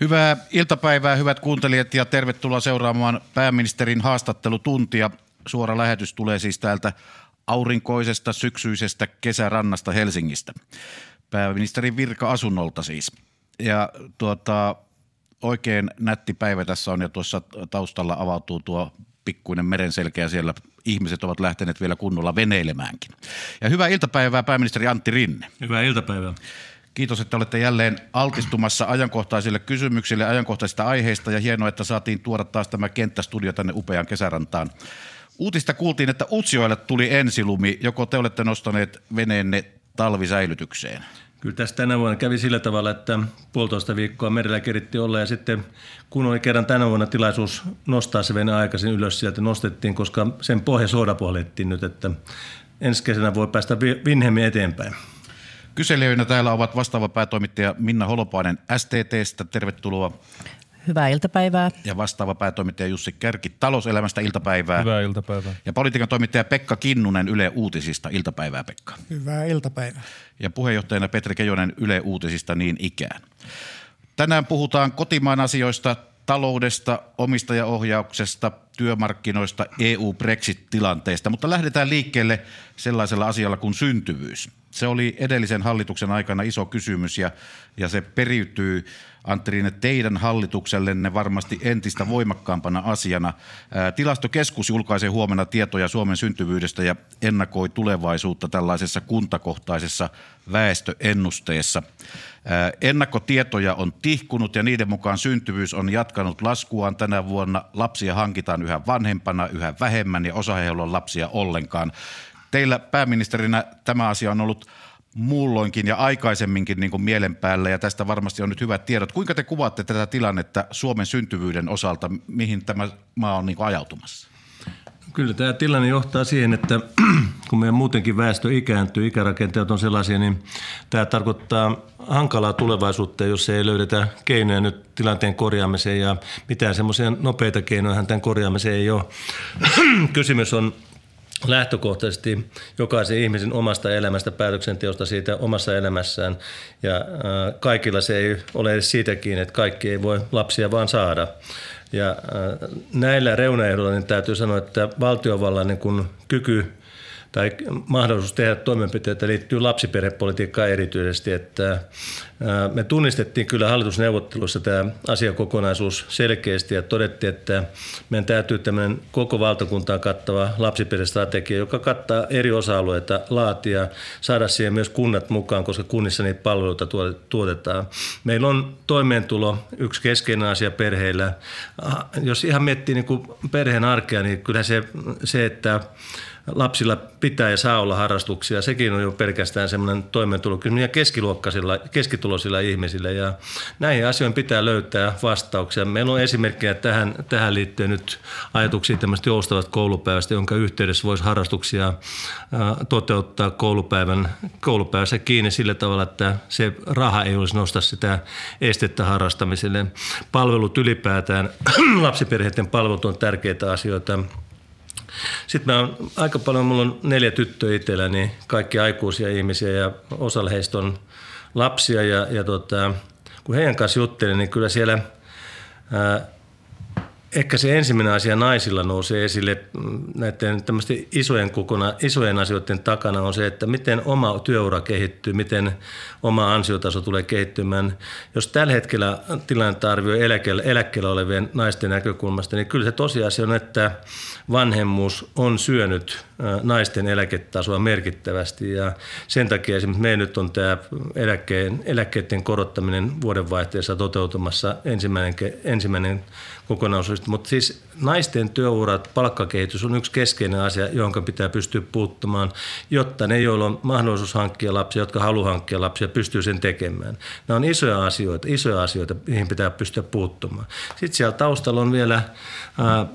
Hyvää iltapäivää, hyvät kuuntelijat, ja tervetuloa seuraamaan pääministerin haastattelutuntia. Suora lähetys tulee siis täältä aurinkoisesta syksyisestä kesärannasta Helsingistä. Pääministerin virka-asunnolta siis. Ja tuota, oikein nätti päivä tässä on ja tuossa taustalla avautuu tuo pikkuinen merenselkeä siellä. Ihmiset ovat lähteneet vielä kunnolla veneilemäänkin. Ja hyvää iltapäivää pääministeri Antti Rinne. Hyvää iltapäivää. Kiitos, että olette jälleen altistumassa ajankohtaisille kysymyksille ajankohtaisista aiheista ja hienoa, että saatiin tuoda taas tämä kenttästudio tänne upeaan kesärantaan. Uutista kuultiin, että Utsioille tuli ensilumi. Joko te olette nostaneet veneenne talvisäilytykseen? Kyllä tässä tänä vuonna kävi sillä tavalla, että puolitoista viikkoa merellä keritti olla ja sitten kun oli kerran tänä vuonna tilaisuus nostaa se vene aikaisin ylös, sieltä nostettiin, koska sen pohja suodapuolettiin nyt, että ensi kesänä voi päästä vinhemmin eteenpäin. Kyselijöinä täällä ovat vastaava päätoimittaja Minna Holopainen STTstä. Tervetuloa. Hyvää iltapäivää. Ja vastaava päätoimittaja Jussi Kärki talouselämästä iltapäivää. Hyvää iltapäivää. Ja politiikan toimittaja Pekka Kinnunen Yle Uutisista. Iltapäivää Pekka. Hyvää iltapäivää. Ja puheenjohtajana Petri Kejonen Yle Uutisista niin ikään. Tänään puhutaan kotimaan asioista, taloudesta, omistajaohjauksesta, työmarkkinoista, EU-Brexit-tilanteesta, mutta lähdetään liikkeelle sellaisella asialla kuin syntyvyys. Se oli edellisen hallituksen aikana iso kysymys ja, ja se periytyy Antti Rinne, teidän hallituksellenne varmasti entistä voimakkaampana asiana. Tilastokeskus julkaisee huomenna tietoja Suomen syntyvyydestä ja ennakoi tulevaisuutta tällaisessa kuntakohtaisessa väestöennusteessa. Ennakkotietoja on tihkunut ja niiden mukaan syntyvyys on jatkanut laskuaan tänä vuonna. Lapsia hankitaan yhä vanhempana, yhä vähemmän ja osa ei ole lapsia ollenkaan. Teillä pääministerinä tämä asia on ollut muulloinkin ja aikaisemminkin niin kuin mielen päällä ja tästä varmasti on nyt hyvät tiedot. Kuinka te kuvaatte tätä tilannetta Suomen syntyvyyden osalta, mihin tämä maa on niin kuin ajautumassa? Kyllä tämä tilanne johtaa siihen, että kun meidän muutenkin väestö ikääntyy, ikärakenteet on sellaisia, niin tämä tarkoittaa hankalaa tulevaisuutta, jos ei löydetä keinoja nyt tilanteen korjaamiseen ja mitään semmoisia nopeita keinoja tämän korjaamiseen ei ole. Kysymys on lähtökohtaisesti jokaisen ihmisen omasta elämästä, päätöksenteosta siitä omassa elämässään. Ja kaikilla se ei ole edes siitäkin, että kaikki ei voi lapsia vaan saada. Ja näillä reunaehdoilla niin täytyy sanoa, että valtiovallan niin kyky tai mahdollisuus tehdä toimenpiteitä liittyy lapsiperhepolitiikkaan erityisesti, että me tunnistettiin kyllä hallitusneuvottelussa tämä asiakokonaisuus selkeästi ja todettiin, että meidän täytyy tämmöinen koko valtakuntaan kattava lapsiperhestrategia, joka kattaa eri osa-alueita laatia, saada siihen myös kunnat mukaan, koska kunnissa niitä palveluita tuotetaan. Meillä on toimeentulo yksi keskeinen asia perheillä. Jos ihan miettii niin kuin perheen arkea, niin kyllä se, se että lapsilla pitää ja saa olla harrastuksia. Sekin on jo pelkästään semmoinen toimeentulokysymys ja keskiluokkaisilla, keskituloisilla ihmisillä. Ja näihin asioihin pitää löytää vastauksia. Meillä on esimerkkejä tähän, tähän liittyen nyt ajatuksia tämmöistä joustavat koulupäivästä, jonka yhteydessä voisi harrastuksia toteuttaa koulupäivän, koulupäivässä kiinni sillä tavalla, että se raha ei olisi nosta sitä estettä harrastamiselle. Palvelut ylipäätään, lapsiperheiden palvelut on tärkeitä asioita sitten mä on aika paljon, mulla on neljä tyttöä itselläni, kaikki aikuisia ihmisiä ja osalla heistä on lapsia ja, ja tota, kun heidän kanssa juttelin, niin kyllä siellä ehkä se ensimmäinen asia naisilla nousee esille mm, näiden isojen, kokona, isojen asioiden takana on se, että miten oma työura kehittyy, miten oma ansiotaso tulee kehittymään. Jos tällä hetkellä tilannetta arvioi eläkkeellä, eläkkeellä olevien naisten näkökulmasta, niin kyllä se tosiasia on, että vanhemmuus on syönyt naisten eläketasoa merkittävästi ja sen takia esimerkiksi meillä nyt on tämä eläkkeen, eläkkeiden korottaminen vuodenvaihteessa toteutumassa ensimmäinen, ensimmäinen kokonaisuus. Mutta siis naisten työurat, palkkakehitys on yksi keskeinen asia, johon pitää pystyä puuttumaan, jotta ne, joilla on mahdollisuus hankkia lapsia, jotka haluaa hankkia lapsia, pystyy sen tekemään. Nämä on isoja asioita, isoja asioita, mihin pitää pystyä puuttumaan. Sitten siellä taustalla on vielä ää,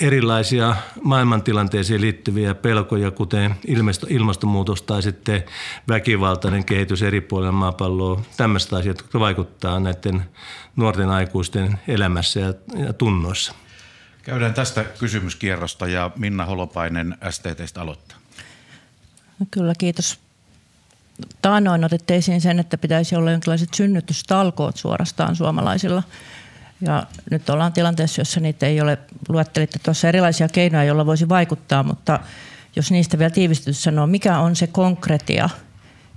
erilaisia maailmantilanteisiin liittyviä pelkoja, kuten ilmastonmuutos tai sitten väkivaltainen kehitys eri puolilla maapalloa. Tämmöistä asiat, jotka vaikuttaa näiden nuorten aikuisten elämässä ja, ja tunnoissa. Käydään tästä kysymyskierrosta ja Minna Holopainen STTstä aloittaa. No kyllä, kiitos taanoin otitte esiin sen, että pitäisi olla jonkinlaiset synnytystalkoot suorastaan suomalaisilla. Ja nyt ollaan tilanteessa, jossa niitä ei ole, luettelitte tuossa erilaisia keinoja, joilla voisi vaikuttaa, mutta jos niistä vielä tiivistyt sanoo, mikä on se konkretia,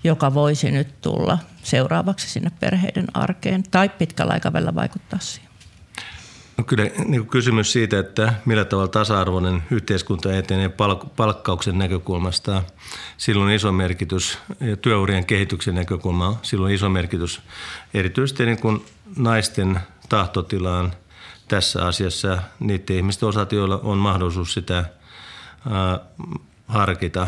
joka voisi nyt tulla seuraavaksi sinne perheiden arkeen tai pitkällä aikavälillä vaikuttaa siihen? No kyllä niin kysymys siitä, että millä tavalla tasa-arvoinen yhteiskunta etenee palk- palkkauksen näkökulmasta, silloin iso merkitys ja työurien kehityksen näkökulma, silloin iso merkitys erityisesti niin kuin naisten tahtotilaan tässä asiassa niiden ihmisten osat, joilla on mahdollisuus sitä harkita.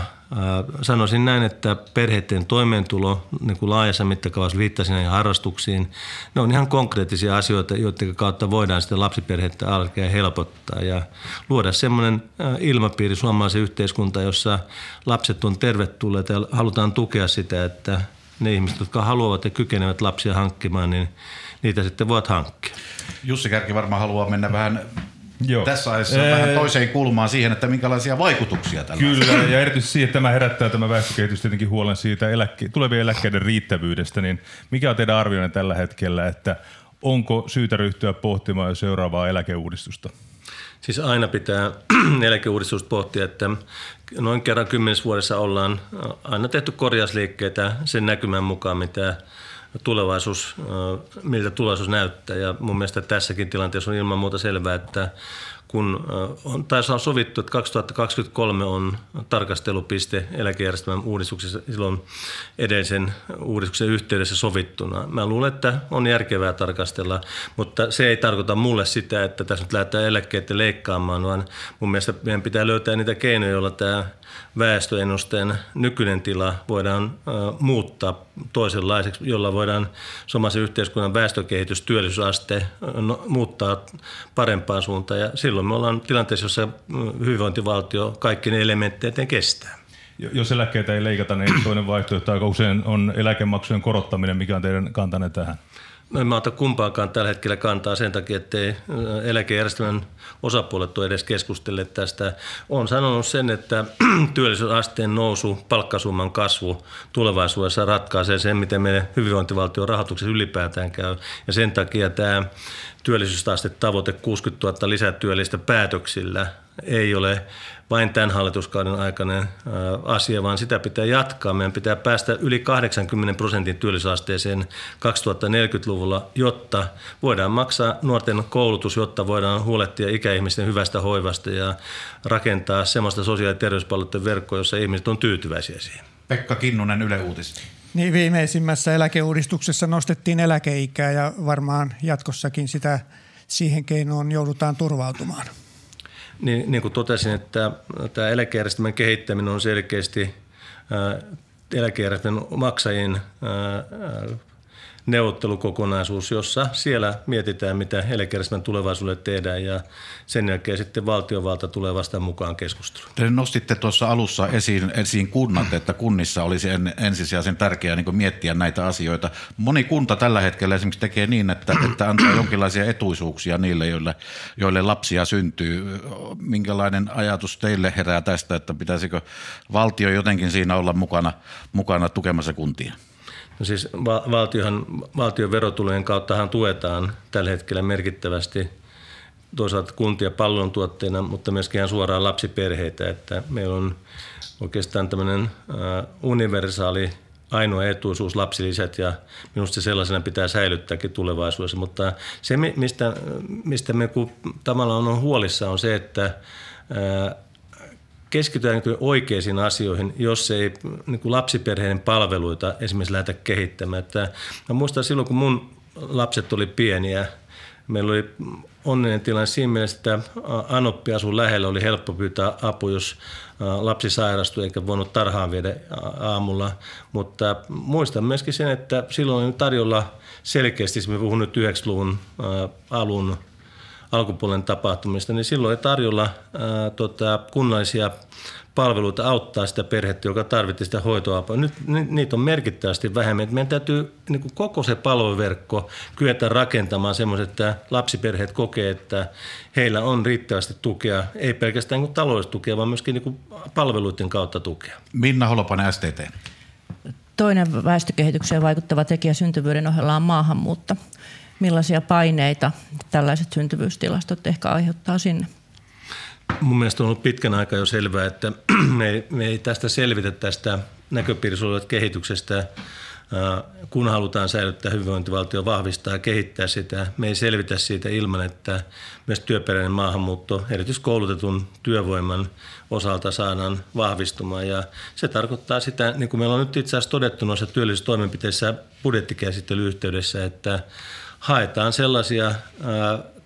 Sanoisin näin, että perheiden toimeentulo niin kuin laajassa mittakaavassa viittasin näihin harrastuksiin, ne on ihan konkreettisia asioita, joiden kautta voidaan sitä lapsiperhettä alkea helpottaa ja luoda semmoinen ilmapiiri suomalaisen yhteiskunta, jossa lapset on tervetulleet ja halutaan tukea sitä, että ne ihmiset, jotka haluavat ja kykenevät lapsia hankkimaan, niin niitä sitten voit hankkia. Jussi Kärki varmaan haluaa mennä vähän Joo. tässä ajassa ee... vähän toiseen kulmaan siihen, että minkälaisia vaikutuksia tällä Kyllä, on. ja erityisesti siihen, että tämä herättää tämä väestökehitys tietenkin huolen siitä eläkke- tulevien eläkkeiden riittävyydestä, niin mikä on teidän arvioinnin tällä hetkellä, että onko syytä ryhtyä pohtimaan jo seuraavaa eläkeuudistusta? Siis aina pitää eläkeuudistusta pohtia, että noin kerran kymmenessä vuodessa ollaan aina tehty korjausliikkeitä sen näkymän mukaan, mitä tulevaisuus, miltä tulevaisuus näyttää. Ja mun mielestä tässäkin tilanteessa on ilman muuta selvää, että kun on taisi olla sovittu, että 2023 on tarkastelupiste eläkejärjestelmän uudistuksessa silloin edellisen uudistuksen yhteydessä sovittuna. Mä luulen, että on järkevää tarkastella, mutta se ei tarkoita mulle sitä, että tässä nyt lähdetään eläkkeitä leikkaamaan, vaan mun mielestä meidän pitää löytää niitä keinoja, joilla tämä väestöennusteen nykyinen tila voidaan muuttaa toisenlaiseksi, jolla voidaan suomalaisen yhteiskunnan väestökehitys, työllisyysaste no, muuttaa parempaan suuntaan. Ja silloin me ollaan tilanteessa, jossa hyvinvointivaltio kaikki ne elementtejä kestää. Jos eläkkeitä ei leikata, niin toinen vaihtoehto aika usein on eläkemaksujen korottaminen. Mikä on teidän kantanne tähän? En mä ota kumpaankaan tällä hetkellä kantaa sen takia, ettei eläkejärjestelmän osapuolet ole edes keskustelleet tästä. Olen sanonut sen, että työllisyysasteen nousu, palkkasumman kasvu tulevaisuudessa ratkaisee sen, miten meidän hyvinvointivaltion rahoituksessa ylipäätään käy. Ja sen takia tämä työllisyysaste tavoite 60 000 lisätyöllistä päätöksillä ei ole vain tämän hallituskauden aikainen asia, vaan sitä pitää jatkaa. Meidän pitää päästä yli 80 prosentin työllisyysasteeseen 2040-luvulla, jotta voidaan maksaa nuorten koulutus, jotta voidaan huolehtia ikäihmisten hyvästä hoivasta ja rakentaa semmoista sosiaali- ja terveyspalveluiden verkkoa, jossa ihmiset on tyytyväisiä siihen. Pekka Kinnunen, Yle Uutiset. Niin viimeisimmässä eläkeuudistuksessa nostettiin eläkeikää ja varmaan jatkossakin sitä siihen keinoon joudutaan turvautumaan. Niin, niin kuin totesin, että tämä eläkejärjestelmän kehittäminen on selkeästi eläkejärjestelmän maksajien neuvottelukokonaisuus, jossa siellä mietitään, mitä eläkejärjestelmän tulevaisuudelle tehdään ja sen jälkeen sitten valtiovalta tulee vasta mukaan keskusteluun. Te nostitte tuossa alussa esiin, esiin kunnat, että kunnissa olisi en, ensisijaisen tärkeää niin miettiä näitä asioita. Moni kunta tällä hetkellä esimerkiksi tekee niin, että, että antaa jonkinlaisia etuisuuksia niille, joille, joille lapsia syntyy. Minkälainen ajatus teille herää tästä, että pitäisikö valtio jotenkin siinä olla mukana, mukana tukemassa kuntia? Siis valtiohan, valtion verotulojen kauttahan tuetaan tällä hetkellä merkittävästi toisaalta kuntia palveluntuotteina, mutta myöskin ihan suoraan lapsiperheitä, että meillä on oikeastaan tämmöinen universaali ainoa etuisuus lapsilisät ja minusta se sellaisena pitää säilyttääkin tulevaisuudessa, mutta se mistä, mistä me tavallaan on huolissa on se, että keskitytään niin oikeisiin asioihin, jos ei niin kuin lapsiperheiden palveluita esimerkiksi lähdetä kehittämään. Että mä muistan silloin, kun mun lapset oli pieniä, meillä oli onnellinen tilanne siinä mielessä, että Anoppi asui lähellä, oli helppo pyytää apu, jos lapsi sairastui eikä voinut tarhaan viedä aamulla. Mutta muistan myöskin sen, että silloin oli tarjolla selkeästi, me puhun nyt 90-luvun alun alkupuolen tapahtumista, niin silloin ei tarjolla ää, tota, kunnallisia palveluita auttaa sitä perhettä, joka tarvitsee sitä hoitoapua. Nyt niitä on merkittävästi vähemmän. Meidän täytyy niin kuin koko se palveluverkko kyetä rakentamaan semmoisen, että lapsiperheet kokee, että heillä on riittävästi tukea, ei pelkästään niin taloudellista tukea, vaan myöskin niin kuin palveluiden kautta tukea. Minna Holopainen, STT. toinen väestökehitykseen vaikuttava tekijä syntyvyyden ohella on maahanmuutto. Millaisia paineita tällaiset syntyvyystilastot ehkä aiheuttaa sinne? Mun mielestä on ollut pitkän aikaa jo selvää, että me ei, me ei tästä selvitä tästä näköpiirissä kehityksestä kun halutaan säilyttää hyvinvointivaltio, vahvistaa ja kehittää sitä. Me ei selvitä siitä ilman, että myös työperäinen maahanmuutto, erityisesti koulutetun työvoiman osalta saadaan vahvistumaan. Ja se tarkoittaa sitä, niin kuin meillä on nyt itse asiassa todettu noissa työllisyystoimenpiteissä budjettikäsittelyyhteydessä, että haetaan sellaisia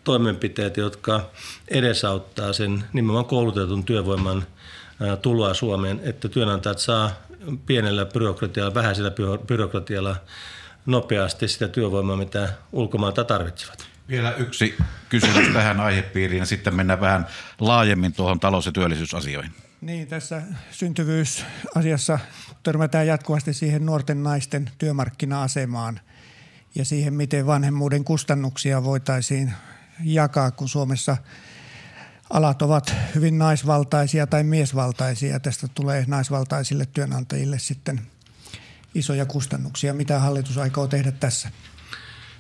toimenpiteitä, jotka edesauttaa sen nimenomaan koulutetun työvoiman tuloa Suomeen, että työnantajat saa pienellä byrokratialla, vähäisellä byrokratialla nopeasti sitä työvoimaa, mitä ulkomailta tarvitsevat. Vielä yksi kysymys tähän aihepiiriin ja sitten mennään vähän laajemmin tuohon talous- ja työllisyysasioihin. Niin, tässä syntyvyysasiassa törmätään jatkuvasti siihen nuorten naisten työmarkkina-asemaan ja siihen, miten vanhemmuuden kustannuksia voitaisiin jakaa, kun Suomessa – alat ovat hyvin naisvaltaisia tai miesvaltaisia. Tästä tulee naisvaltaisille työnantajille sitten isoja kustannuksia. Mitä hallitus aikoo tehdä tässä?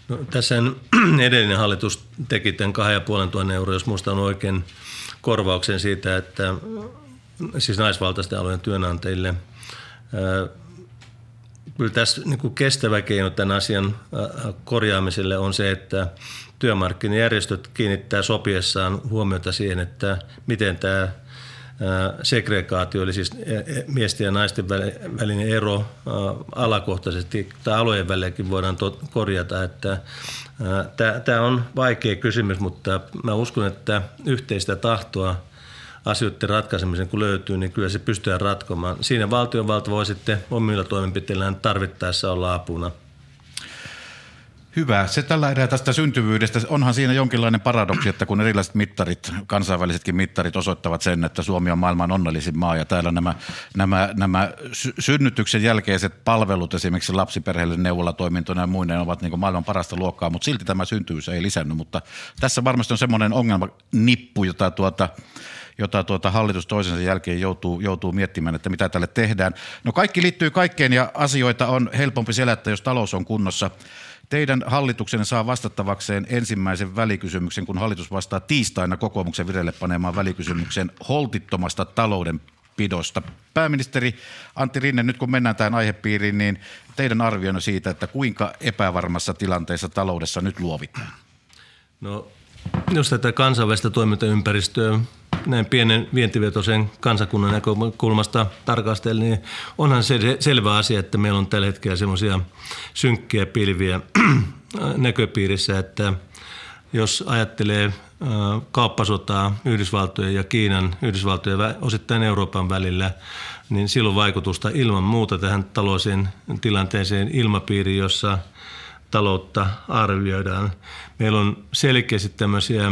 No, tässä edellinen hallitus teki tämän 2500 euroa, jos muistan oikein, korvauksen siitä, että siis naisvaltaisten alojen työnantajille. Kyllä tässä niin kuin kestävä keino tämän asian korjaamiselle on se, että työmarkkinajärjestöt kiinnittää sopiessaan huomiota siihen, että miten tämä segregaatio, eli siis miesten ja naisten välinen ero alakohtaisesti tai alojen välilläkin voidaan korjata. Että tämä on vaikea kysymys, mutta mä uskon, että yhteistä tahtoa asioiden ratkaisemisen kun löytyy, niin kyllä se pystyy ratkomaan. Siinä valtionvalta voi sitten omilla toimenpiteillään tarvittaessa olla apuna – Hyvä. Se tällä erää tästä syntyvyydestä. Onhan siinä jonkinlainen paradoksi, että kun erilaiset mittarit, kansainvälisetkin mittarit osoittavat sen, että Suomi on maailman onnellisin maa ja täällä nämä, nämä, nämä synnytyksen jälkeiset palvelut, esimerkiksi lapsiperheille neuvolatoimintona ja muinen ovat niin maailman parasta luokkaa, mutta silti tämä syntyvyys ei lisännyt. Mutta tässä varmasti on semmoinen ongelma nippu, jota tuota, jota tuota hallitus toisensa jälkeen joutuu, joutuu miettimään, että mitä tälle tehdään. No kaikki liittyy kaikkeen ja asioita on helpompi selättää, jos talous on kunnossa. Teidän hallituksenne saa vastattavakseen ensimmäisen välikysymyksen, kun hallitus vastaa tiistaina kokoomuksen vireille panemaan välikysymyksen holtittomasta taloudenpidosta. Pääministeri Antti Rinne, nyt kun mennään tähän aihepiiriin, niin teidän arvionne siitä, että kuinka epävarmassa tilanteessa taloudessa nyt luovitaan? No, jos tätä kansainvälistä toimintaympäristöä näin pienen vientivetoisen kansakunnan näkökulmasta tarkastellen, niin onhan se selvä asia, että meillä on tällä hetkellä semmoisia synkkiä pilviä näköpiirissä, että jos ajattelee kauppasotaa Yhdysvaltojen ja Kiinan, Yhdysvaltojen ja osittain Euroopan välillä, niin silloin vaikutusta ilman muuta tähän talousen tilanteeseen ilmapiiriin, jossa taloutta arvioidaan. Meillä on selkeästi tämmöisiä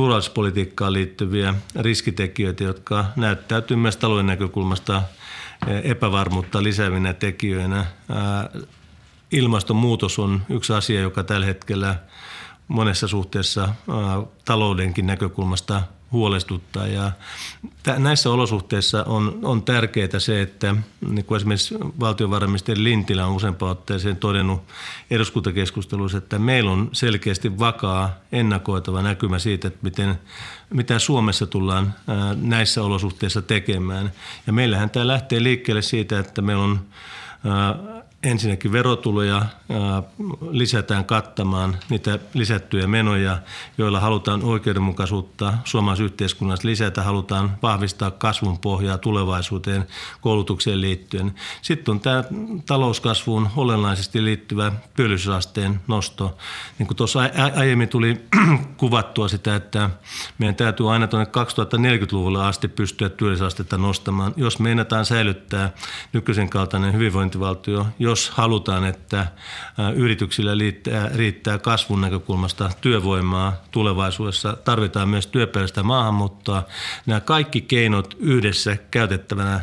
turvallisuuspolitiikkaan liittyviä riskitekijöitä, jotka näyttäytyy myös talouden näkökulmasta epävarmuutta lisäävinä tekijöinä. Ilmastonmuutos on yksi asia, joka tällä hetkellä monessa suhteessa taloudenkin näkökulmasta huolestuttaa. Ja näissä olosuhteissa on, on tärkeää se, että niin kuin esimerkiksi valtiovarainministeri Lintilä on useampaan otteeseen todennut eduskuntakeskusteluissa, että meillä on selkeästi vakaa ennakoitava näkymä siitä, että miten, mitä Suomessa tullaan näissä olosuhteissa tekemään. Ja meillähän tämä lähtee liikkeelle siitä, että meillä on ensinnäkin verotuloja lisätään kattamaan niitä lisättyjä menoja, joilla halutaan oikeudenmukaisuutta suomalaisessa yhteiskunnassa lisätä, halutaan vahvistaa kasvun pohjaa tulevaisuuteen koulutukseen liittyen. Sitten on tämä talouskasvuun olennaisesti liittyvä työllisyysasteen nosto. Niin kuin tuossa aiemmin tuli kuvattua sitä, että meidän täytyy aina tuonne 2040-luvulle asti pystyä työllisyysastetta nostamaan, jos meinataan säilyttää nykyisen kaltainen hyvinvointivaltio, jos halutaan, että yrityksillä riittää, riittää kasvun näkökulmasta työvoimaa tulevaisuudessa, tarvitaan myös työperäistä maahanmuuttoa. Nämä kaikki keinot yhdessä käytettävänä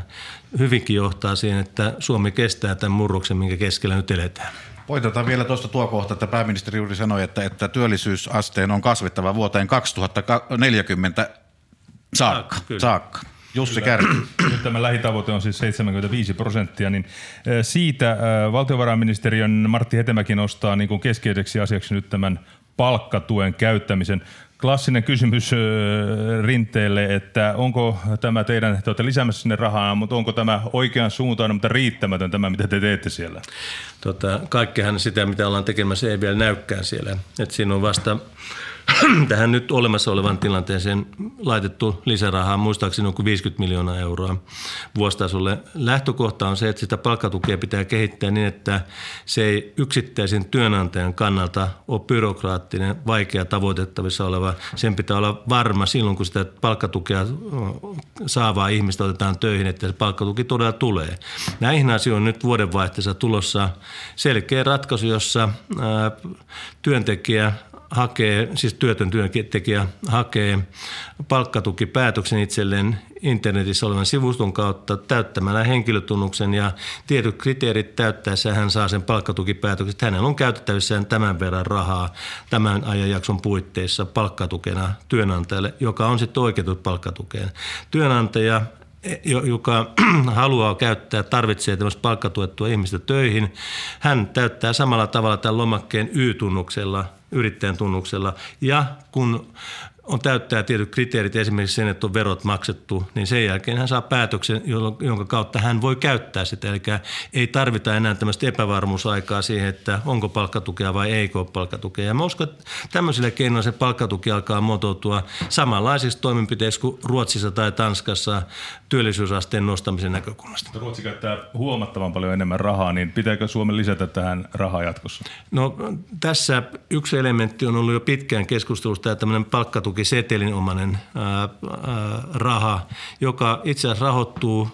hyvinkin johtaa siihen, että Suomi kestää tämän murroksen, minkä keskellä nyt eletään. Poitetaan vielä tuosta tuo kohta, että pääministeri juuri sanoi, että, että työllisyysasteen on kasvettava vuoteen 2040 saakka. saakka. Jussi Kärki. Nyt tämä lähitavoite on siis 75 prosenttia, niin siitä valtiovarainministeriön Martti Hetemäki nostaa niin kuin keskeiseksi asiaksi nyt tämän palkkatuen käyttämisen. Klassinen kysymys rinteelle, että onko tämä teidän, te olette lisäämässä sinne rahaa, mutta onko tämä oikean suuntaan, mutta riittämätön tämä, mitä te teette siellä? Tota, kaikkehan sitä, mitä ollaan tekemässä, ei vielä näykään siellä. Et siinä on vasta tähän nyt olemassa olevan tilanteeseen laitettu lisärahaa, muistaakseni noin 50 miljoonaa euroa vuositasolle. Lähtökohta on se, että sitä palkkatukea pitää kehittää niin, että se ei yksittäisen työnantajan kannalta ole byrokraattinen, vaikea tavoitettavissa oleva. Sen pitää olla varma silloin, kun sitä palkkatukea saavaa ihmistä otetaan töihin, että se palkkatuki todella tulee. Näihin asioihin nyt vuodenvaihteessa tulossa selkeä ratkaisu, jossa työntekijä hakee, siis työtön työntekijä hakee palkkatukipäätöksen itselleen internetissä olevan sivuston kautta täyttämällä henkilötunnuksen ja tietyt kriteerit täyttäessä hän saa sen palkkatukipäätöksen. Hänellä on käytettävissään tämän verran rahaa tämän ajanjakson puitteissa palkkatukena työnantajalle, joka on sitten oikeutettu palkkatukeen. Työnantaja joka haluaa käyttää, tarvitsee tämmöistä palkkatuettua ihmistä töihin, hän täyttää samalla tavalla tämän lomakkeen Y-tunnuksella yrittäjän tunnuksella. Ja kun on täyttää tietyt kriteerit, esimerkiksi sen, että on verot maksettu, niin sen jälkeen hän saa päätöksen, jonka kautta hän voi käyttää sitä. Eli ei tarvita enää tämmöistä epävarmuusaikaa siihen, että onko palkkatukea vai ei ole palkkatukea. Ja mä uskon, että tämmöisillä keinoilla se palkkatuki alkaa muotoutua samanlaisissa toimenpiteissa kuin Ruotsissa tai Tanskassa työllisyysasteen nostamisen näkökulmasta. Ruotsi käyttää huomattavan paljon enemmän rahaa, niin pitääkö Suomen lisätä tähän rahaa jatkossa? No tässä yksi elementti on ollut jo pitkään keskustelussa tämä tämmöinen palkkatukisetelinomainen ää, ää, raha, joka itse asiassa rahoittuu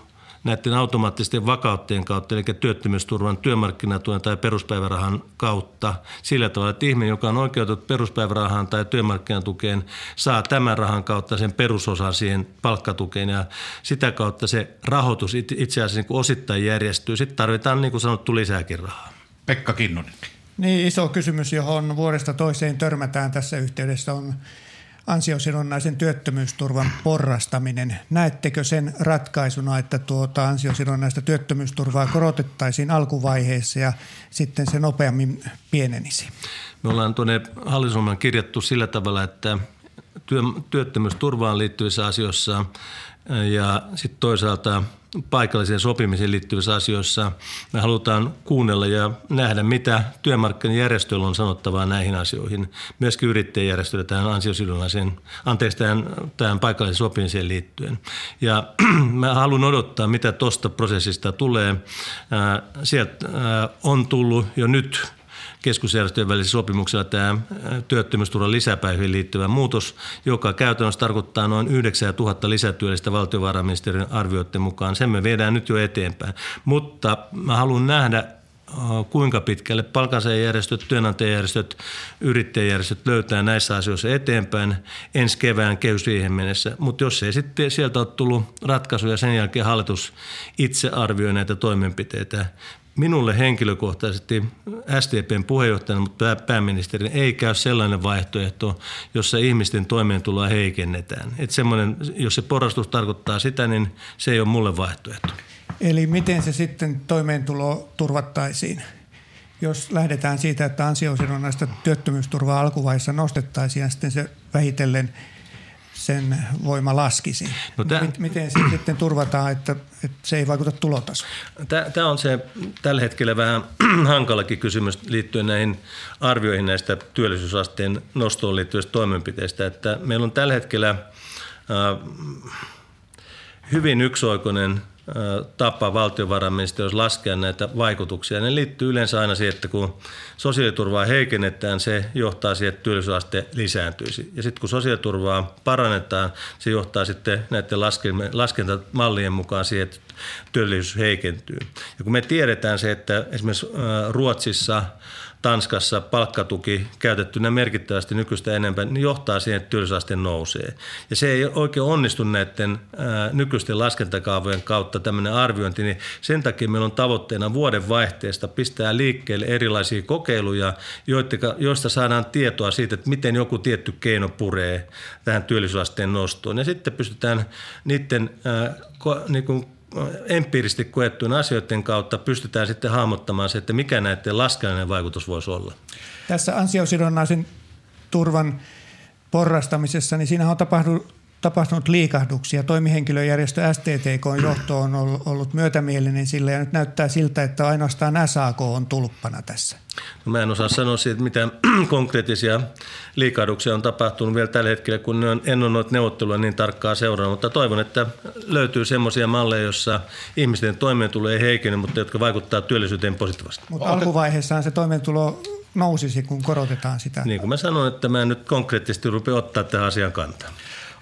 näiden automaattisten vakauttien kautta, eli työttömyysturvan, työmarkkinatuen tai peruspäivärahan kautta sillä tavalla, että ihminen, joka on oikeutettu peruspäivärahaan tai työmarkkinatukeen, saa tämän rahan kautta sen perusosan siihen palkkatukeen ja sitä kautta se rahoitus itse asiassa niin kuin osittain järjestyy. Sitten tarvitaan niin kuin sanottu lisääkin rahaa. Pekka Kinnunen. Niin, iso kysymys, johon vuodesta toiseen törmätään tässä yhteydessä on ansiosidonnaisen työttömyysturvan porrastaminen. Näettekö sen ratkaisuna, että tuota ansiosidonnaista työttömyysturvaa korotettaisiin alkuvaiheessa ja sitten se nopeammin pienenisi? Me ollaan tuonne hallitusohjelmaan kirjattu sillä tavalla, että työttömyysturvaan liittyvissä asioissa ja sitten toisaalta paikalliseen sopimiseen liittyvissä asioissa me halutaan kuunnella ja nähdä, mitä työmarkkinajärjestöillä on sanottavaa näihin asioihin. Myöskin yrittäjäjärjestöillä tähän ansiosidonnaiseen, anteeksi, tähän, tähän paikalliseen sopimiseen liittyen. Ja mä haluan odottaa, mitä tuosta prosessista tulee. Sieltä on tullut jo nyt keskusjärjestöjen välisellä sopimuksella tämä työttömyysturvan lisäpäiviin liittyvä muutos, joka käytännössä tarkoittaa noin 9000 lisätyöllistä valtiovarainministeriön arvioiden mukaan. Sen me viedään nyt jo eteenpäin. Mutta mä haluan nähdä kuinka pitkälle palkansaajajärjestöt, työnantajajärjestöt, yrittäjäjärjestöt löytää näissä asioissa eteenpäin ensi kevään kehysriihen mennessä. Mutta jos ei sitten sieltä ole tullut ratkaisuja, sen jälkeen hallitus itse arvioi näitä toimenpiteitä minulle henkilökohtaisesti SDPn puheenjohtajana, mutta pääministerin ei käy sellainen vaihtoehto, jossa ihmisten toimeentuloa heikennetään. Semmoinen, jos se porrastus tarkoittaa sitä, niin se ei ole mulle vaihtoehto. Eli miten se sitten toimeentulo turvattaisiin? Jos lähdetään siitä, että ansiosidonnaista työttömyysturvaa alkuvaiheessa nostettaisiin ja sitten se vähitellen – sen voima laskisi. No tämän, Miten se sitten turvataan, että, että se ei vaikuta tulotasoon? Tämä on se tällä hetkellä vähän hankalakin kysymys liittyen näihin arvioihin näistä työllisyysasteen nostoon liittyvistä toimenpiteistä. Että meillä on tällä hetkellä äh, hyvin yksioikoinen tapa valtiovarainministeriössä laskea näitä vaikutuksia. Ne liittyy yleensä aina siihen, että kun sosiaaliturvaa heikennetään, se johtaa siihen, että työllisyysaste lisääntyisi. Ja sitten kun sosiaaliturvaa parannetaan, se johtaa sitten näiden laskentamallien mukaan siihen, että työllisyys heikentyy. Ja kun me tiedetään se, että esimerkiksi Ruotsissa – Tanskassa palkkatuki käytettynä merkittävästi nykyistä enemmän, niin johtaa siihen, että työllisyysaste nousee. Ja se ei oikein onnistu näiden nykyisten laskentakaavojen kautta tämmöinen arviointi, niin sen takia meillä on tavoitteena vuoden vaihteesta pistää liikkeelle erilaisia kokeiluja, joista saadaan tietoa siitä, että miten joku tietty keino puree tähän työllisyysasteen nostoon. Ja sitten pystytään niiden niin kuin empiirisesti koettujen asioiden kautta pystytään sitten hahmottamaan se, että mikä näiden laskennallinen vaikutus voisi olla. Tässä ansiosidonnaisen turvan porrastamisessa, niin siinä on tapahtunut tapahtunut liikahduksia. Toimihenkilöjärjestö STTK johto on ollut myötämielinen sillä ja nyt näyttää siltä, että ainoastaan SAK on tulppana tässä. No mä en osaa sanoa siitä, mitä konkreettisia liikahduksia on tapahtunut vielä tällä hetkellä, kun en ole noita neuvotteluja niin tarkkaan seurannut, mutta toivon, että löytyy semmoisia malleja, joissa ihmisten toimeentulo ei heikene, mutta jotka vaikuttaa työllisyyteen positiivisesti. Mutta alkuvaiheessaan se toimeentulo nousisi, kun korotetaan sitä. Niin kuin mä sanoin, että mä en nyt konkreettisesti rupea ottaa tähän asian kantaa.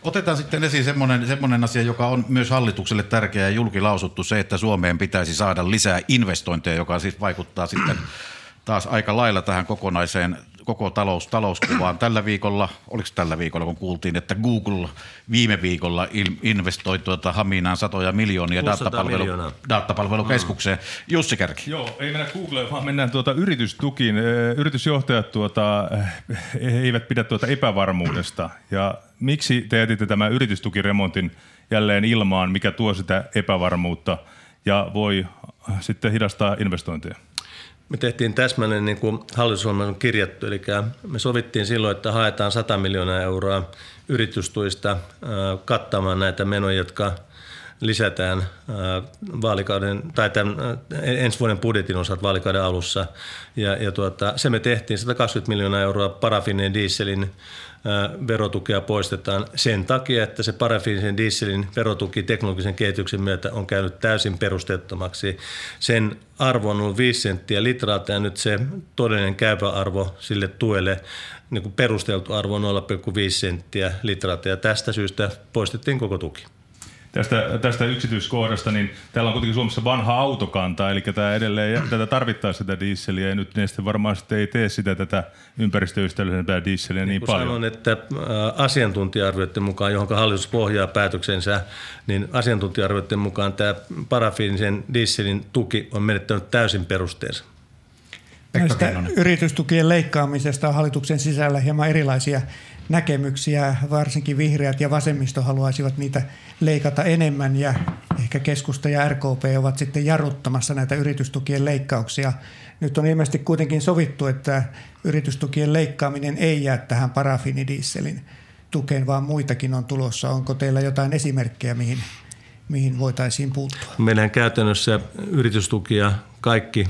Otetaan sitten esiin semmoinen, semmoinen asia, joka on myös hallitukselle tärkeä ja julkilausuttu, se, että Suomeen pitäisi saada lisää investointeja, joka siis vaikuttaa sitten taas aika lailla tähän kokonaiseen koko talous, talouskuvaan. Tällä viikolla, oliko tällä viikolla, kun kuultiin, että Google viime viikolla investoi tuota Haminaan satoja miljoonia datapalvelu, datapalvelukeskukseen. Mm. Jussi Kärki. Joo, ei mennä Googleen, vaan mennään tuota yritystukiin. Yritysjohtajat tuota, eivät pidä tuota epävarmuudesta. Ja miksi te jätitte tämän yritystukiremontin jälleen ilmaan, mikä tuo sitä epävarmuutta ja voi sitten hidastaa investointeja? Me tehtiin täsmälleen niin kuin hallitusohjelma on kirjattu, eli me sovittiin silloin, että haetaan 100 miljoonaa euroa yritystuista kattamaan näitä menoja, jotka lisätään vaalikauden, tai tämän ensi vuoden budjetin osalta vaalikauden alussa. Ja, ja tuota, se me tehtiin 120 miljoonaa euroa parafineen dieselin verotukea poistetaan sen takia, että se parafiinisen dieselin verotuki teknologisen kehityksen myötä on käynyt täysin perusteettomaksi. Sen arvo on ollut 5 senttiä litralta ja nyt se todellinen käypä arvo sille tuelle niin kuin perusteltu arvo on 0,5 senttiä litralta ja tästä syystä poistettiin koko tuki tästä, tästä yksityiskohdasta, niin täällä on kuitenkin Suomessa vanha autokanta, eli tämä edelleen, tätä tarvittaa sitä dieseliä, ja nyt Neste varmaan sitten ei tee sitä tätä ympäristöystävällisempää dieseliä niin, niin paljon. Sanon, että asiantuntija-arvioiden mukaan, johon hallitus pohjaa päätöksensä, niin asiantuntija-arvioiden mukaan tämä parafiinisen dieselin tuki on menettänyt täysin perusteensa. Näistä yritystukien leikkaamisesta on hallituksen sisällä hieman erilaisia näkemyksiä. Varsinkin vihreät ja vasemmisto haluaisivat niitä leikata enemmän ja ehkä keskusta ja RKP ovat sitten jarruttamassa näitä yritystukien leikkauksia. Nyt on ilmeisesti kuitenkin sovittu, että yritystukien leikkaaminen ei jää tähän parafinidieselin tukeen, vaan muitakin on tulossa. Onko teillä jotain esimerkkejä, mihin, mihin voitaisiin puuttua? Meidän käytännössä yritystukia kaikki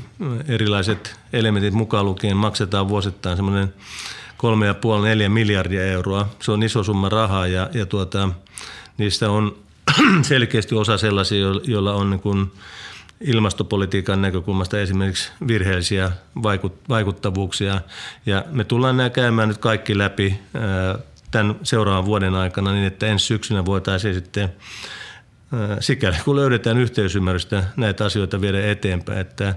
erilaiset elementit mukaan lukien maksetaan vuosittain semmoinen 3,5-4 miljardia euroa. Se on iso summa rahaa ja, ja tuota, niistä on selkeästi osa sellaisia, joilla on niin kuin ilmastopolitiikan näkökulmasta esimerkiksi virheellisiä vaikuttavuuksia. Ja me tullaan nämä käymään nyt kaikki läpi tämän seuraavan vuoden aikana niin, että ensi syksynä voitaisiin sitten sikäli kun löydetään yhteisymmärrystä näitä asioita viedä eteenpäin, että,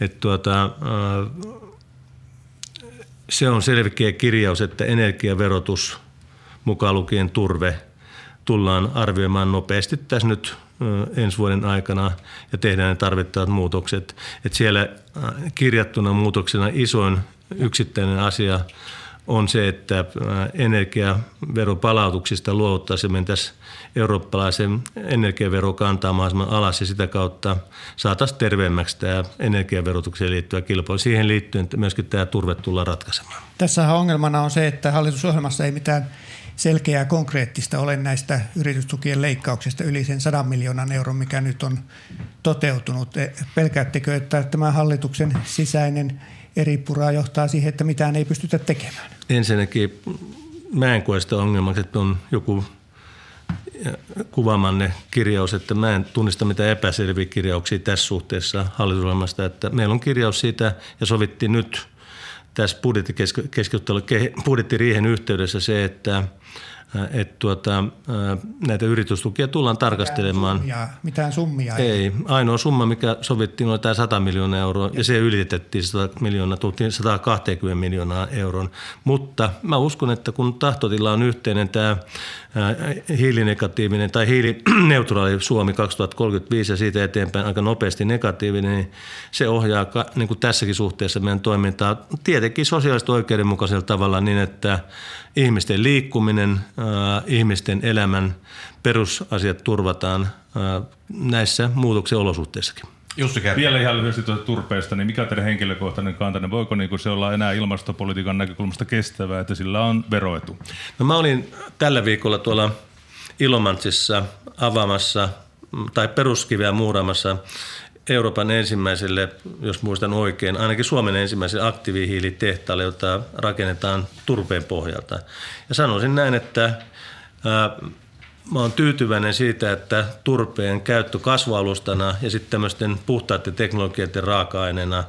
että tuota, se on selkeä kirjaus, että energiaverotus mukaan lukien turve tullaan arvioimaan nopeasti tässä nyt ensi vuoden aikana ja tehdään ne tarvittavat muutokset. Että siellä kirjattuna muutoksena isoin yksittäinen asia on se, että energiaveropalautuksista luovuttaisiin mentäisiin eurooppalaisen energiaverokantaa mahdollisimman alas ja sitä kautta saataisiin terveemmäksi tämä energiaverotukseen liittyvä kilpailu. Siihen liittyen myöskin tämä turve tullaan ratkaisemaan. Tässä ongelmana on se, että hallitusohjelmassa ei mitään selkeää konkreettista ole näistä yritystukien leikkauksista yli sen 100 miljoonan euron, mikä nyt on toteutunut. E, pelkäättekö, että tämä hallituksen sisäinen eri pura johtaa siihen, että mitään ei pystytä tekemään? Ensinnäkin mä en koe sitä ongelmaksi, että on joku kuvaamanne kirjaus, että mä en tunnista mitään epäselviä kirjauksia tässä suhteessa hallitusohjelmasta, että meillä on kirjaus siitä ja sovittiin nyt tässä budjettiriihen yhteydessä se, että että tuota, näitä yritystukia tullaan tarkastelemaan. Summia, mitään summia ei. ei. Ainoa summa, mikä sovittiin, oli tämä 100 miljoonaa euroa, ja se ylitettiin 100 miljoonaa, tultiin 120 miljoonaa euroa. Mutta mä uskon, että kun tahtotila on yhteinen, tämä hiilinegatiivinen tai hiilineutraali Suomi 2035 ja siitä eteenpäin aika nopeasti negatiivinen, niin se ohjaa niin kuin tässäkin suhteessa meidän toimintaa tietenkin sosiaalisesti oikeudenmukaisella tavalla niin, että ihmisten liikkuminen, ihmisten elämän perusasiat turvataan näissä muutoksen olosuhteissakin. Jussi Vielä ihan lyhyesti tuosta turpeesta, niin mikä on teidän henkilökohtainen kantanne? Voiko niin se olla enää ilmastopolitiikan näkökulmasta kestävää, että sillä on veroetu? No mä olin tällä viikolla tuolla Ilomantsissa avaamassa tai peruskiveä muuraamassa Euroopan ensimmäiselle, jos muistan oikein, ainakin Suomen ensimmäiselle aktiivihiilitehtaalle, jota rakennetaan turpeen pohjalta. Ja sanoisin näin, että ää, mä olen tyytyväinen siitä, että turpeen käyttö kasvualustana ja sitten tämmöisten puhtaiden teknologioiden raaka-aineena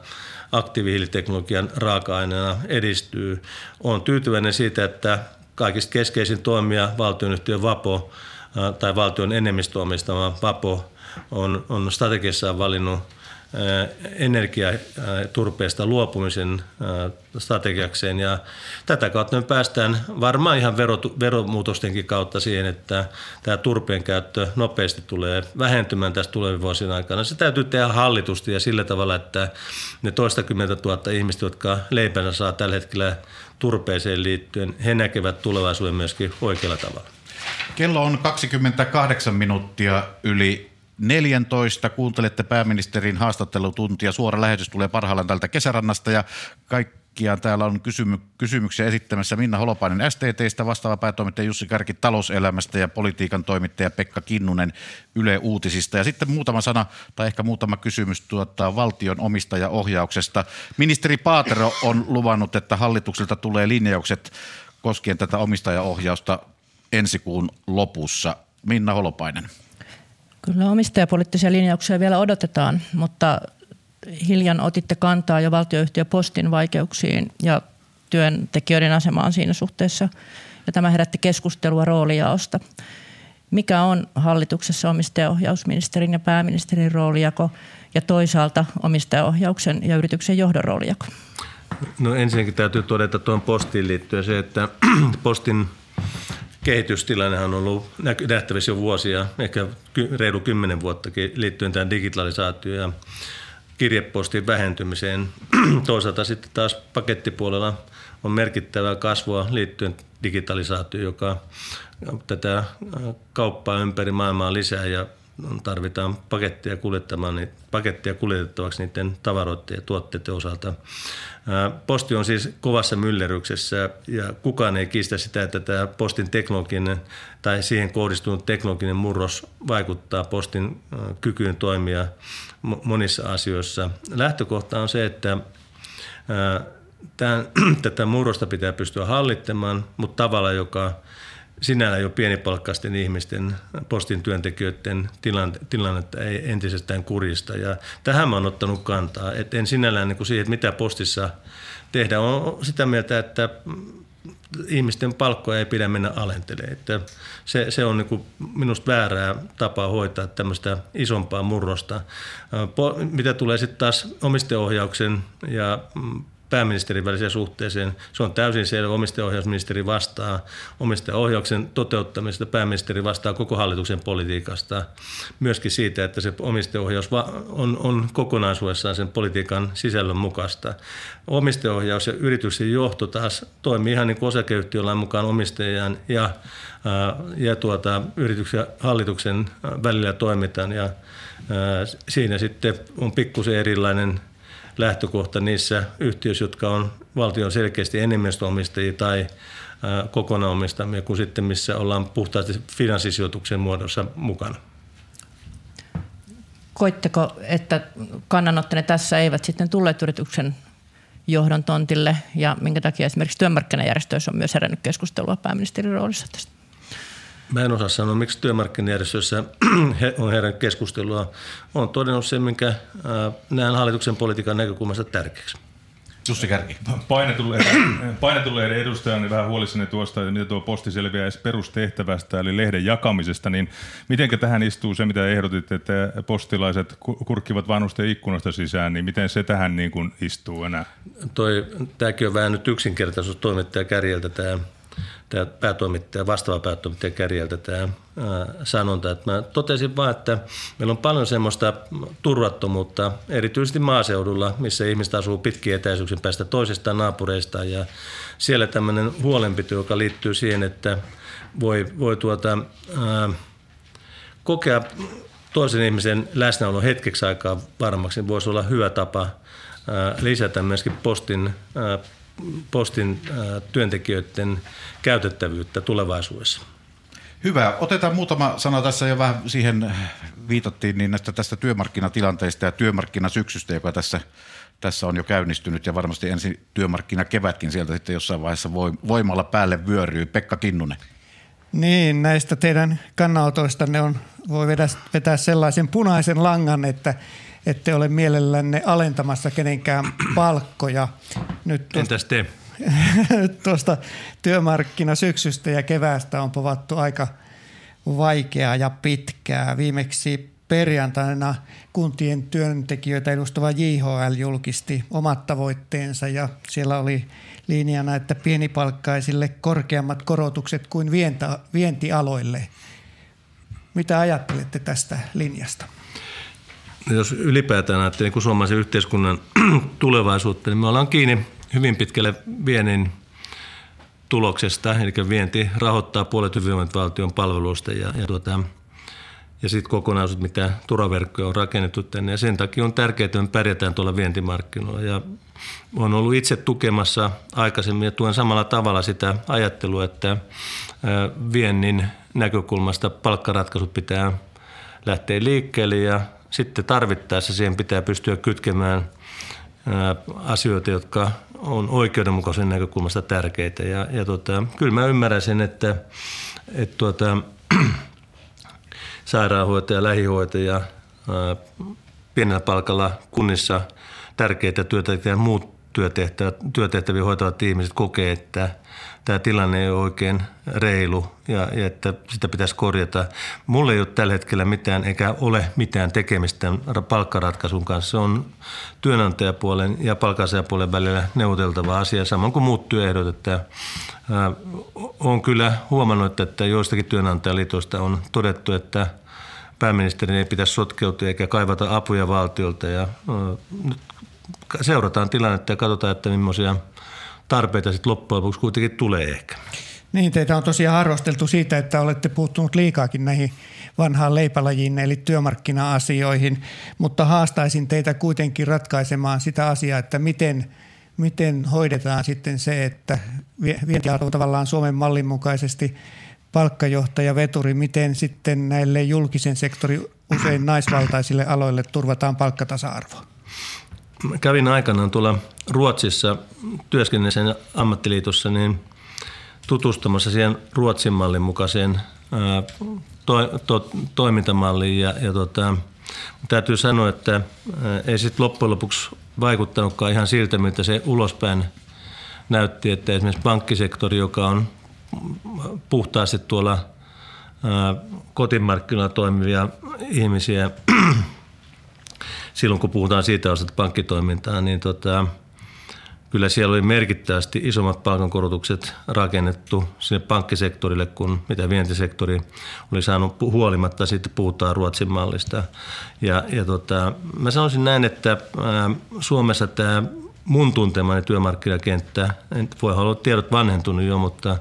aktiivihiiliteknologian raaka-aineena edistyy. Olen tyytyväinen siitä, että kaikista keskeisin toimija valtionyhtiö Vapo tai valtion enemmistöomistama Vapo on, on strategiassaan valinnut energiaturpeesta luopumisen strategiakseen ja tätä kautta me päästään varmaan ihan veromuutostenkin kautta siihen, että tämä turpeen käyttö nopeasti tulee vähentymään tässä tulevien vuosien aikana. Se täytyy tehdä hallitusti ja sillä tavalla, että ne toistakymmentä tuhatta ihmistä, jotka leipänsä saa tällä hetkellä turpeeseen liittyen, he näkevät tulevaisuuden myöskin oikealla tavalla. Kello on 28 minuuttia yli 14. Kuuntelette pääministerin haastattelutuntia. Suora lähetys tulee parhaillaan tältä kesärannasta ja kaikkiaan täällä on kysymy- kysymyksiä esittämässä Minna Holopainen STTstä, vastaava päätoimittaja Jussi Kärki talouselämästä ja politiikan toimittaja Pekka Kinnunen Yle Uutisista. Ja sitten muutama sana tai ehkä muutama kysymys tuottaa valtion omistajaohjauksesta. Ministeri Paatero on luvannut, että hallitukselta tulee linjaukset koskien tätä omistajaohjausta ensi kuun lopussa. Minna Holopainen. Kyllä omistajapoliittisia linjauksia vielä odotetaan, mutta hiljan otitte kantaa jo valtioyhtiö Postin vaikeuksiin ja työntekijöiden asemaan siinä suhteessa. Ja tämä herätti keskustelua roolijaosta. Mikä on hallituksessa omistajaohjausministerin ja pääministerin roolijako ja toisaalta omistajaohjauksen ja yrityksen johdon roolijako? No ensinnäkin täytyy todeta tuon postiin liittyen se, että postin kehitystilannehan on ollut nähtävissä jo vuosia, ehkä reilu kymmenen vuottakin liittyen tähän digitalisaatioon ja kirjepostin vähentymiseen. Toisaalta sitten taas pakettipuolella on merkittävää kasvua liittyen digitalisaatioon, joka tätä kauppaa ympäri maailmaa lisää ja tarvitaan pakettia kuljettamaan, niin pakettia kuljetettavaksi niiden tavaroiden ja tuotteiden osalta. Posti on siis kovassa myllerryksessä ja kukaan ei kiistä sitä, että tämä postin teknologinen tai siihen kohdistunut teknologinen murros vaikuttaa postin kykyyn toimia monissa asioissa. Lähtökohta on se, että tämän, tätä murrosta pitää pystyä hallittamaan, mutta tavalla, joka sinällään jo pienipalkkaisten ihmisten, postin työntekijöiden tilannetta ei entisestään kurista. Ja tähän mä oon ottanut kantaa, että en sinällään niin kuin siihen, että mitä postissa tehdään. on sitä mieltä, että ihmisten palkkoja ei pidä mennä alentelemaan. Että se, se on niin minusta väärää tapaa hoitaa tämmöistä isompaa murrosta. Mitä tulee sitten taas omistajaohjauksen ja mm, pääministerin väliseen suhteeseen. Se on täysin selvä. Omistajaohjausministeri vastaa omistajaohjauksen toteuttamisesta. Pääministeri vastaa koko hallituksen politiikasta. Myöskin siitä, että se omistajaohjaus on, on kokonaisuudessaan sen politiikan sisällön mukaista. Omistajaohjaus ja yrityksen johto taas toimii ihan niin kuin osakeyhtiöllä mukaan omistajan ja, ja tuota, yrityksen hallituksen välillä toimitaan. Ja, siinä sitten on pikkusen erilainen lähtökohta niissä yhtiöissä, jotka on valtion selkeästi enemmistöomistajia tai kokonaan omistamia, kuin sitten missä ollaan puhtaasti finanssisijoituksen muodossa mukana. Koitteko, että kannanottanne tässä eivät sitten tulleet yrityksen johdon tontille ja minkä takia esimerkiksi työmarkkinajärjestöissä on myös herännyt keskustelua pääministerin roolissa tästä? Mä en osaa sanoa, miksi työmarkkinajärjestöissä on herännyt keskustelua. Olen todennut sen, minkä näen hallituksen politiikan näkökulmasta tärkeäksi. Jussi Kärki. Painetulleiden edustajana niin vähän huolissani tuosta, että mitä tuo posti selviää edes perustehtävästä, eli lehden jakamisesta, niin miten tähän istuu se, mitä ehdotit, että postilaiset kurkkivat vanhusten ikkunasta sisään, niin miten se tähän niin kuin istuu enää? Toi, tämäkin on vähän nyt yksinkertaisuus toimittaja kärjeltä tämä tämä päätoimittaja, vastaava päätoimittaja Kärjeltä tämä sanonta. Että mä totesin vaan, että meillä on paljon semmoista turvattomuutta, erityisesti maaseudulla, missä ihmiset asuu pitkien etäisyyksien päästä toisistaan naapureista ja siellä tämmöinen huolenpito, joka liittyy siihen, että voi, voi tuota, ää, kokea toisen ihmisen läsnäolo hetkeksi aikaa varmaksi, niin voisi olla hyvä tapa lisätä myöskin postin postin työntekijöiden käytettävyyttä tulevaisuudessa. Hyvä. Otetaan muutama sana tässä jo vähän siihen viitattiin niin näistä tästä työmarkkinatilanteesta ja työmarkkinasyksystä, joka tässä, tässä on jo käynnistynyt ja varmasti ensi työmarkkinakevätkin sieltä sitten jossain vaiheessa voimalla päälle vyöryy. Pekka Kinnunen. Niin, näistä teidän kannanotoistanne on, voi vetää, vetää sellaisen punaisen langan, että ette ole mielellänne alentamassa kenenkään palkkoja. Nyt tuosta, Entäs te? tuosta työmarkkinasyksystä ja keväästä on povattu aika vaikeaa ja pitkää. Viimeksi perjantaina kuntien työntekijöitä edustava JHL julkisti omat tavoitteensa ja siellä oli linjana, että pienipalkkaisille korkeammat korotukset kuin vientialoille. Mitä ajattelette tästä linjasta? Jos ylipäätään ajattelee niin suomalaisen yhteiskunnan tulevaisuutta, niin me ollaan kiinni hyvin pitkälle viennin tuloksesta, eli vienti rahoittaa puolet hyvinvointivaltion palveluista ja, ja, tuota, ja sitten kokonaisuus, mitä turvaverkkoja on rakennettu tänne. Ja sen takia on tärkeää, että me pärjätään tuolla vientimarkkinoilla. Ja olen ollut itse tukemassa aikaisemmin ja tuen samalla tavalla sitä ajattelua, että viennin näkökulmasta palkkaratkaisut pitää lähteä liikkeelle ja sitten tarvittaessa siihen pitää pystyä kytkemään asioita, jotka on oikeudenmukaisen näkökulmasta tärkeitä. Ja, ja tota, kyllä mä ymmärrän sen, että, että tuota, sairaanhoitaja, lähihoitaja, pienellä palkalla kunnissa tärkeitä ja muut työtehtäviä, työtehtäviä hoitavat ihmiset kokee, että – tämä tilanne ei ole oikein reilu ja, ja että sitä pitäisi korjata. Mulla ei ole tällä hetkellä mitään eikä ole mitään tekemistä palkkaratkaisun kanssa. Se on työnantajapuolen ja palkansaajapuolen välillä neuvoteltava asia, samoin kuin muut työehdot. Että, ää, on kyllä huomannut, että joistakin työnantajaliitoista on todettu, että pääministerin ei pitäisi sotkeutua eikä kaivata apuja valtiolta. Ja, ää, nyt seurataan tilannetta ja katsotaan, että millaisia – tarpeita sitten loppujen lopuksi kuitenkin tulee ehkä. Niin, teitä on tosiaan arvosteltu siitä, että olette puuttunut liikaakin näihin vanhaan leipälajiin eli työmarkkina-asioihin, mutta haastaisin teitä kuitenkin ratkaisemaan sitä asiaa, että miten, miten hoidetaan sitten se, että vientiala on tavallaan Suomen mallin mukaisesti palkkajohtaja, veturi, miten sitten näille julkisen sektorin usein naisvaltaisille aloille turvataan kävin aikanaan tuolla Ruotsissa työskennellisen ammattiliitossa niin tutustumassa siihen Ruotsin mallin mukaiseen ää, to, to, toimintamalliin. Ja, ja tota, täytyy sanoa, että ää, ei sitten loppujen lopuksi vaikuttanutkaan ihan siltä, mitä se ulospäin näytti, että esimerkiksi pankkisektori, joka on puhtaasti tuolla ää, kotimarkkinoilla toimivia ihmisiä, silloin kun puhutaan siitä osasta pankkitoimintaa, niin tota, kyllä siellä oli merkittävästi isommat palkankorotukset rakennettu sinne pankkisektorille kuin mitä vientisektori oli saanut huolimatta. Sitten puhutaan Ruotsin mallista. Ja, ja tota, mä sanoisin näin, että Suomessa tämä mun tuntemani työmarkkinakenttä, en voi olla tiedot vanhentunut jo, mutta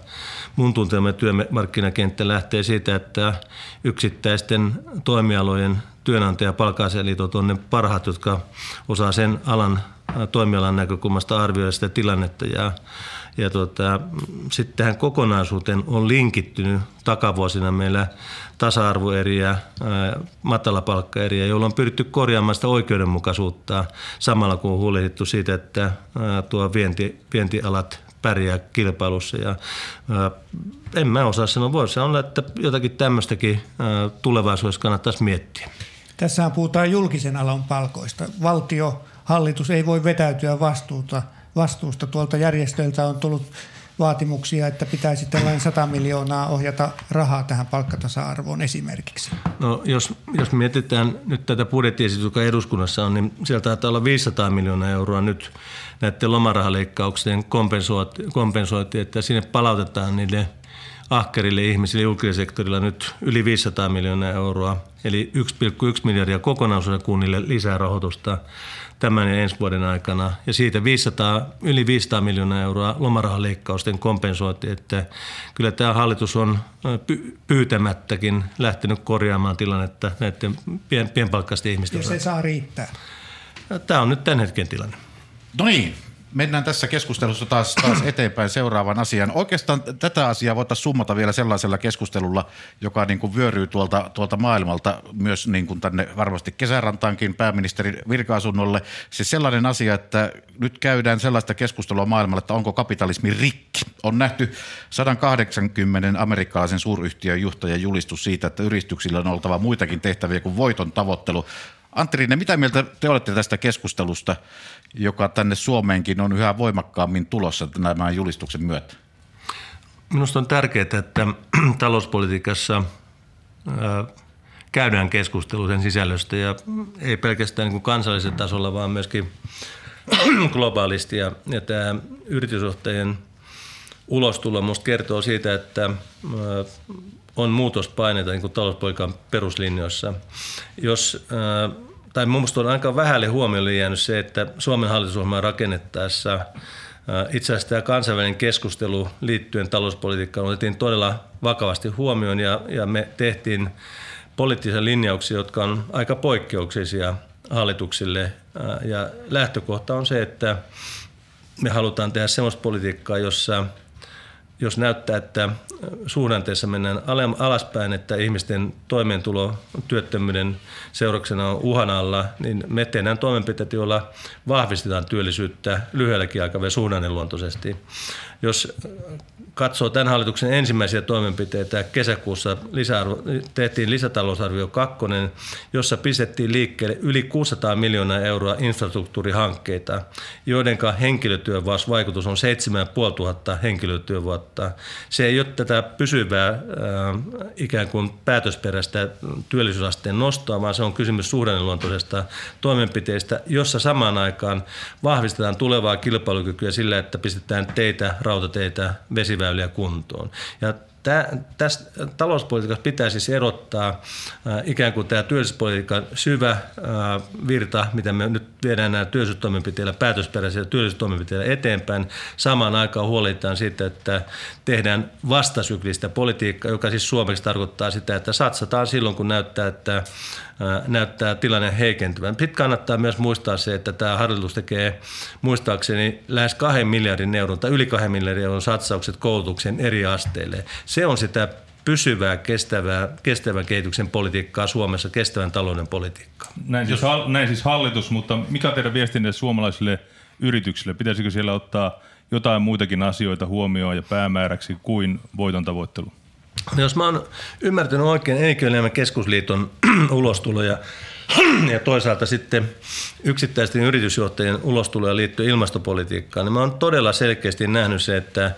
mun tuntemani työmarkkinakenttä lähtee siitä, että yksittäisten toimialojen työnantaja- ja on ne parhaat, jotka osaa sen alan toimialan näkökulmasta arvioida sitä tilannetta. Ja, ja tota, sitten tähän kokonaisuuteen on linkittynyt takavuosina meillä tasa-arvoeriä, matalapalkkaeriä, joilla on pyritty korjaamaan sitä oikeudenmukaisuutta samalla kun on huolehdittu siitä, että tuo vienti, vientialat pärjää kilpailussa. Ja, ää, en mä osaa sanoa, voisi sanoa, että jotakin tämmöistäkin ää, tulevaisuudessa kannattaisi miettiä. Tässä puhutaan julkisen alan palkoista. Valtio, hallitus ei voi vetäytyä vastuuta vastuusta. Tuolta järjestöiltä on tullut vaatimuksia, että pitäisi tällainen 100 miljoonaa ohjata rahaa tähän palkkatasa-arvoon esimerkiksi? No jos, jos mietitään nyt tätä budjettiesitystä, joka eduskunnassa on, niin sieltä taitaa olla 500 miljoonaa euroa nyt näiden lomarahaleikkauksien kompensointi, kompensointi että sinne palautetaan niille ahkerille ihmisille julkisella sektorilla nyt yli 500 miljoonaa euroa, eli 1,1 miljardia kokonaisuudessa kunnille lisää rahoitusta tämän ja ensi vuoden aikana. Ja siitä 500, yli 500 miljoonaa euroa lomarahaleikkausten kompensointi, että kyllä tämä hallitus on pyytämättäkin lähtenyt korjaamaan tilannetta näiden pien, pienpalkkaisten ihmisten. Ja se saa riittää. Tämä on nyt tämän hetken tilanne. No niin, mennään tässä keskustelussa taas, taas eteenpäin seuraavan asian. Oikeastaan tätä asiaa voitaisiin summata vielä sellaisella keskustelulla, joka niin kuin vyöryy tuolta, tuolta maailmalta myös niin kuin tänne varmasti kesärantaankin pääministerin virka-asunnolle. Siis sellainen asia, että nyt käydään sellaista keskustelua maailmalla, että onko kapitalismi rikki. On nähty 180 amerikkalaisen suuryhtiön johtajan julistus siitä, että yrityksillä on oltava muitakin tehtäviä kuin voiton tavoittelu. Antti Rinne, mitä mieltä te olette tästä keskustelusta, joka tänne Suomeenkin on yhä voimakkaammin tulossa nämä julistuksen myötä? Minusta on tärkeää, että talouspolitiikassa käydään keskustelu sen sisällöstä ja ei pelkästään niin kuin kansallisella tasolla, vaan myöskin globaalisti. Ja, ja tämä yritysjohtajien ulostulo minusta kertoo siitä, että on muutospaineita niin talouspolitiikan peruslinjoissa. Jos, tai minusta on aika vähälle huomiolle jäänyt se, että Suomen hallitusohjelmaa rakennettaessa itse asiassa tämä kansainvälinen keskustelu liittyen talouspolitiikkaan otettiin todella vakavasti huomioon ja, ja me tehtiin poliittisia linjauksia, jotka on aika poikkeuksellisia hallituksille. Ja lähtökohta on se, että me halutaan tehdä sellaista politiikkaa, jossa jos näyttää, että suhdanteessa mennään alaspäin, että ihmisten toimeentulo työttömyyden seurauksena on uhan alla, niin me tehdään toimenpiteitä, joilla vahvistetaan työllisyyttä lyhyelläkin aikavälillä suhdanneluontoisesti. Jos katsoo tämän hallituksen ensimmäisiä toimenpiteitä, kesäkuussa lisäarvo, tehtiin lisätalousarvio kakkonen, jossa pistettiin liikkeelle yli 600 miljoonaa euroa infrastruktuurihankkeita, joiden henkilötyövaikutus on 7500 henkilötyövuotta. Se ei ole tätä pysyvää äh, ikään kuin päätösperäistä työllisyysasteen nostoa, vaan se on kysymys suhdanneluontoisesta toimenpiteistä, jossa samaan aikaan vahvistetaan tulevaa kilpailukykyä sillä, että pistetään teitä, rautateitä, vesiväyliä kuntoon. Ja tästä talouspolitiikassa pitää siis erottaa äh, ikään kuin tämä työllisyyspolitiikan syvä äh, virta, mitä me nyt viedään nämä työllisyystoimenpiteillä, päätösperäisillä työllisyystoimenpiteillä eteenpäin. Samaan aikaan huolehditaan siitä, että tehdään vastasyklistä politiikkaa, joka siis suomeksi tarkoittaa sitä, että satsataan silloin, kun näyttää, että näyttää tilanne heikentyvän. Sitten kannattaa myös muistaa se, että tämä harjoitus tekee muistaakseni lähes kahden miljardin euron tai yli kahden miljardin euron satsaukset koulutuksen eri asteille. Se on sitä pysyvää, kestävää, kestävän kehityksen politiikkaa Suomessa, kestävän talouden politiikkaa. Näin siis, näin siis hallitus, mutta mikä on teidän viestinne suomalaisille yrityksille? Pitäisikö siellä ottaa jotain muitakin asioita huomioon ja päämääräksi kuin voiton tavoittelu? No jos mä oon ymmärtänyt oikein Elinkeinoelämän keskusliiton ulostuloja ja toisaalta sitten yksittäisten yritysjohtajien ulostuloja liittyen ilmastopolitiikkaan, niin mä oon todella selkeästi nähnyt se, että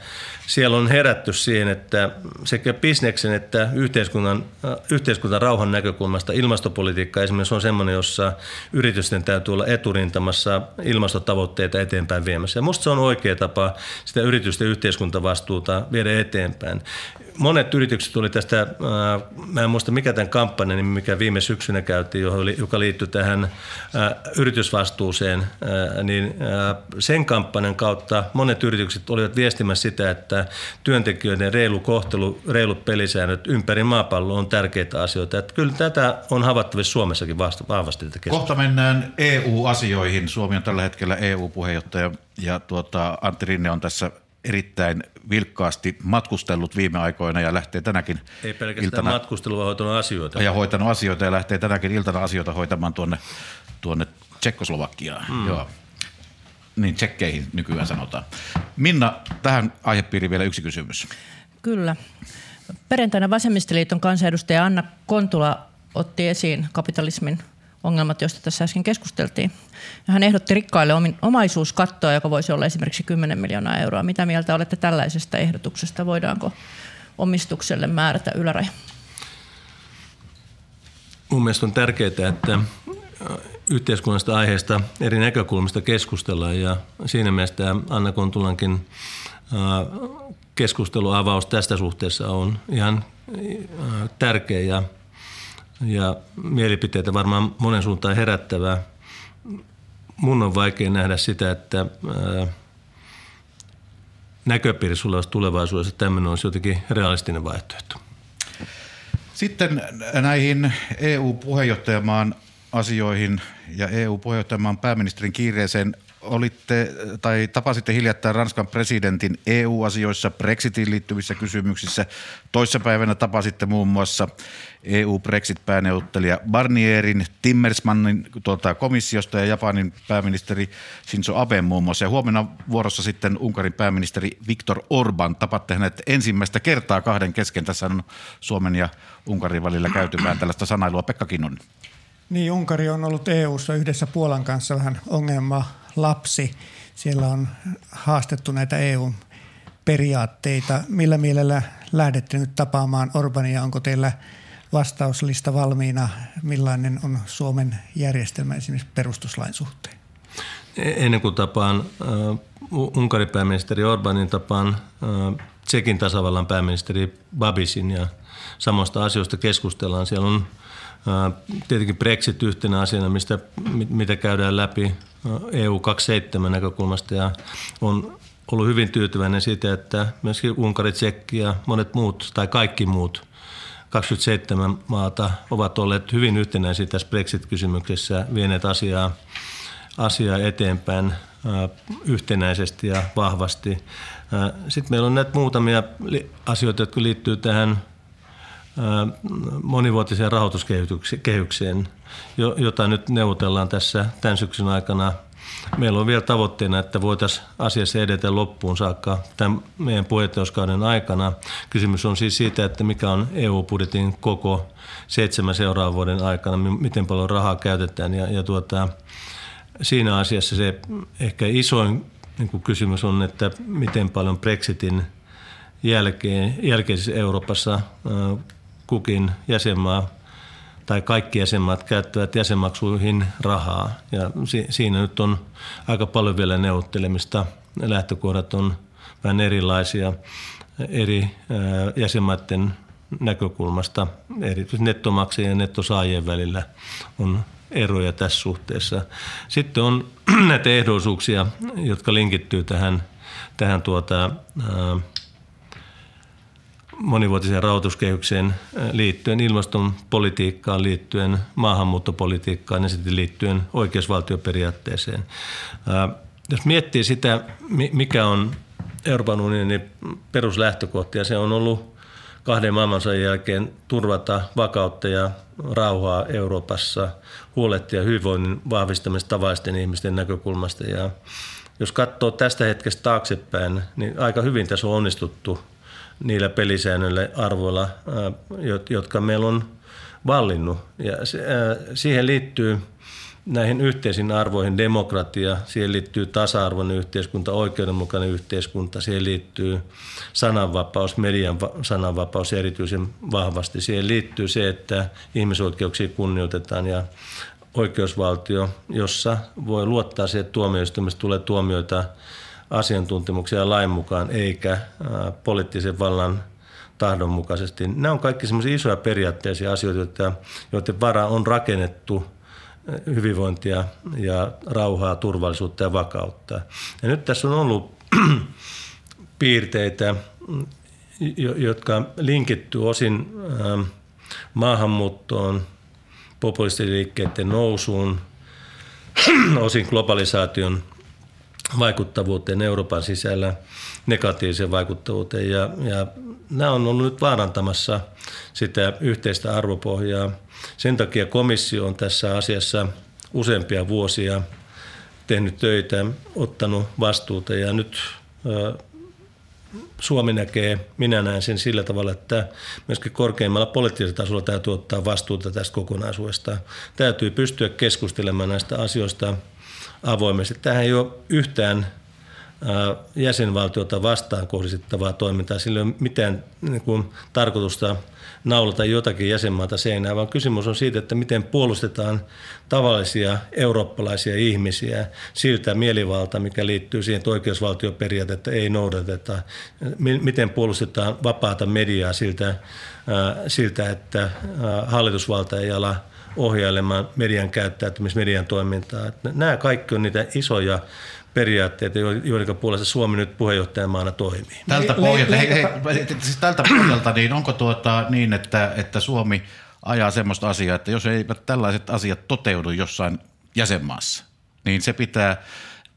siellä on herätty siihen, että sekä bisneksen että yhteiskunnan, äh, yhteiskunnan rauhan näkökulmasta ilmastopolitiikka esimerkiksi on sellainen, jossa yritysten täytyy olla eturintamassa ilmastotavoitteita eteenpäin viemässä. Ja musta se on oikea tapa sitä yritysten yhteiskuntavastuuta viedä eteenpäin. Monet yritykset tuli tästä, äh, mä en muista mikä tämän kampanjan, mikä viime syksynä käytiin, joka liittyy tähän äh, yritysvastuuseen, niin sen kampanjan kautta monet yritykset olivat viestimässä sitä, että työntekijöiden reilu kohtelu, reilut pelisäännöt ympäri maapalloa on tärkeitä asioita. Että kyllä tätä on havaittavissa Suomessakin vahvasti. Tätä Kohta mennään EU-asioihin. Suomi on tällä hetkellä EU-puheenjohtaja ja tuota, Antti Rinne on tässä erittäin vilkkaasti matkustellut viime aikoina ja lähtee tänäkin Ei pelkästään iltana, matkustelua, vaan hoitanut asioita. Ja hoitanut asioita ja lähtee tänäkin iltana asioita hoitamaan tuonne, tuonne Tsekkoslovakiaan. Mm. Joo niin tsekkeihin nykyään sanotaan. Minna, tähän aihepiiriin vielä yksi kysymys. Kyllä. Perjantaina Vasemmistoliiton kansanedustaja Anna Kontula otti esiin kapitalismin ongelmat, joista tässä äsken keskusteltiin. Ja hän ehdotti rikkaille omaisuuskattoa, joka voisi olla esimerkiksi 10 miljoonaa euroa. Mitä mieltä olette tällaisesta ehdotuksesta? Voidaanko omistukselle määrätä yläraja? Mun mielestä on tärkeää, että yhteiskunnasta aiheesta eri näkökulmista keskustellaan ja siinä mielessä Anna Kontulankin keskusteluavaus tästä suhteessa on ihan tärkeä ja, ja mielipiteitä varmaan monen suuntaan herättävää. Mun on vaikea nähdä sitä, että näköpiirissä olevassa tulevaisuudessa tämmöinen olisi jotenkin realistinen vaihtoehto. Sitten näihin EU-puheenjohtajamaan asioihin ja EU-puheenjohtajamaan pääministerin kiireeseen olitte tai tapasitte hiljattain Ranskan presidentin EU-asioissa Brexitiin liittyvissä kysymyksissä. Toissapäivänä tapasitte muun muassa EU-Brexit-pääneuvottelija Barnierin, Timmersmannin tuolta komissiosta ja Japanin pääministeri Shinzo Abe muun muassa. Ja huomenna vuorossa sitten Unkarin pääministeri Viktor Orban. Tapatte hänet ensimmäistä kertaa kahden kesken. Tässä on Suomen ja Unkarin välillä käytymään tällaista sanailua. Pekka Kinnunen. Niin, Unkari on ollut EU-ssa yhdessä Puolan kanssa vähän ongelma lapsi. Siellä on haastettu näitä EU-periaatteita. Millä mielellä lähdette nyt tapaamaan Orbania? Onko teillä vastauslista valmiina? Millainen on Suomen järjestelmä esimerkiksi perustuslain suhteen? Ennen kuin tapaan uh, Unkarin pääministeri Orbanin, tapaan uh, Tsekin tasavallan pääministeri Babisin ja samoista asioista keskustellaan. Siellä on Tietenkin Brexit yhtenä asiana, mistä, mitä käydään läpi EU27 näkökulmasta ja on ollut hyvin tyytyväinen siitä, että myöskin Unkari, Tsekki ja monet muut tai kaikki muut 27 maata ovat olleet hyvin yhtenäisiä tässä Brexit-kysymyksessä, vieneet asiaa, asiaa eteenpäin yhtenäisesti ja vahvasti. Sitten meillä on näitä muutamia asioita, jotka liittyy tähän monivuotiseen rahoituskehykseen, jota nyt neuvotellaan tässä tämän syksyn aikana. Meillä on vielä tavoitteena, että voitaisiin asiassa edetä loppuun saakka tämän meidän puheenjohtajuuskauden aikana. Kysymys on siis siitä, että mikä on EU-budjetin koko seitsemän seuraavan vuoden aikana, miten paljon rahaa käytetään. Ja, ja tuota, siinä asiassa se ehkä isoin niin kysymys on, että miten paljon Brexitin jälkeen, jälkeisessä Euroopassa kukin jäsenmaa tai kaikki jäsenmaat käyttävät jäsenmaksuihin rahaa. Ja si- siinä nyt on aika paljon vielä neuvottelemista. Lähtökohdat on vähän erilaisia eri jäsenmaiden näkökulmasta. Erityisesti nettomaksajien ja nettosaajien välillä on eroja tässä suhteessa. Sitten on näitä ehdollisuuksia, jotka linkittyy tähän, tähän tuota, ää, monivuotiseen rahoituskehykseen äh, liittyen, ilmastonpolitiikkaan liittyen, maahanmuuttopolitiikkaan ja sitten liittyen oikeusvaltioperiaatteeseen. Äh, jos miettii sitä, mikä on Euroopan unionin peruslähtökohtia, se on ollut kahden maailmansodan jälkeen turvata vakautta ja rauhaa Euroopassa, huolehtia hyvinvoinnin vahvistamista tavallisten ihmisten näkökulmasta. Ja jos katsoo tästä hetkestä taaksepäin, niin aika hyvin tässä on onnistuttu niillä pelisäännöillä arvoilla, jotka meillä on vallinnut. Ja siihen liittyy näihin yhteisiin arvoihin demokratia, siihen liittyy tasa-arvoinen yhteiskunta, oikeudenmukainen yhteiskunta, siihen liittyy sananvapaus, median sananvapaus erityisen vahvasti. Siihen liittyy se, että ihmisoikeuksia kunnioitetaan ja oikeusvaltio, jossa voi luottaa siihen, että tuomioistuimesta tulee tuomioita asiantuntemuksia ja lain mukaan, eikä poliittisen vallan tahdon mukaisesti. Nämä on kaikki semmoisia isoja periaatteisia asioita, joiden vara on rakennettu hyvinvointia ja rauhaa, turvallisuutta ja vakautta. Ja nyt tässä on ollut piirteitä, jotka linkittyy osin maahanmuuttoon, populistiliikkeiden nousuun, osin globalisaation vaikuttavuuteen Euroopan sisällä, negatiiviseen vaikuttavuuteen. Ja, ja nämä on ollut nyt vaarantamassa sitä yhteistä arvopohjaa. Sen takia komissio on tässä asiassa useampia vuosia tehnyt töitä, ottanut vastuuta ja nyt Suomi näkee, minä näen sen sillä tavalla, että myöskin korkeimmalla poliittisella tasolla täytyy ottaa vastuuta tästä kokonaisuudesta. Täytyy pystyä keskustelemaan näistä asioista avoimesti. Tähän ei ole yhtään jäsenvaltiota vastaan kohdistettavaa toimintaa. Sillä ei ole mitään niin kuin, tarkoitusta naulata jotakin jäsenmaata seinään, vaan kysymys on siitä, että miten puolustetaan tavallisia eurooppalaisia ihmisiä siltä mielivalta, mikä liittyy siihen, että oikeusvaltioperiaatetta ei noudateta. Miten puolustetaan vapaata mediaa siltä, siltä että hallitusvalta ei ala ohjailemaan median käyttäytymistä, median toimintaa. Nämä kaikki on niitä isoja periaatteita, joiden puolesta Suomi nyt puheenjohtajamaana toimii. Tältä pohjalta, hei, hei, siis tältä pohjalta niin onko tuota niin, että, että Suomi ajaa semmoista asiaa, että jos eivät tällaiset asiat toteudu jossain jäsenmaassa, niin se pitää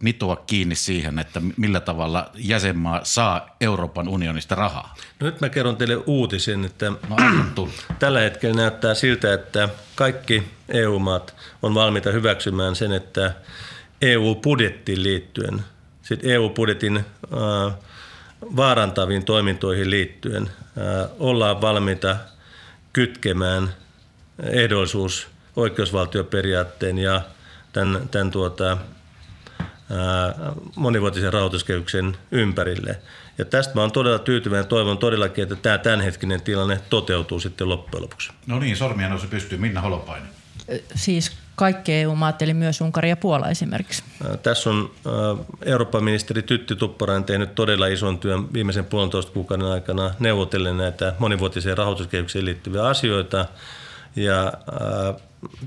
nitoa kiinni siihen, että millä tavalla jäsenmaa saa Euroopan unionista rahaa. No nyt mä kerron teille uutisen, että no, tällä hetkellä näyttää siltä, että kaikki EU-maat on valmiita hyväksymään sen, että EU-budjettiin liittyen, sitten EU-budjetin äh, vaarantaviin toimintoihin liittyen äh, ollaan valmiita kytkemään ehdollisuus oikeusvaltioperiaatteen ja tämän, tämän tuota, monivuotisen rahoituskehyksen ympärille. Ja tästä mä oon todella tyytyväinen. Toivon todellakin, että tämä tämänhetkinen tilanne toteutuu sitten loppujen lopuksi. No niin, sormia nousi pystyy. Minna Holopainen. Siis kaikki EU-maat, eli myös Unkari ja Puola esimerkiksi. Tässä on Euroopan ministeri Tytti Tupparainen tehnyt todella ison työn viimeisen puolentoista kuukauden aikana neuvotellen näitä monivuotiseen rahoituskehyksiin liittyviä asioita. Ja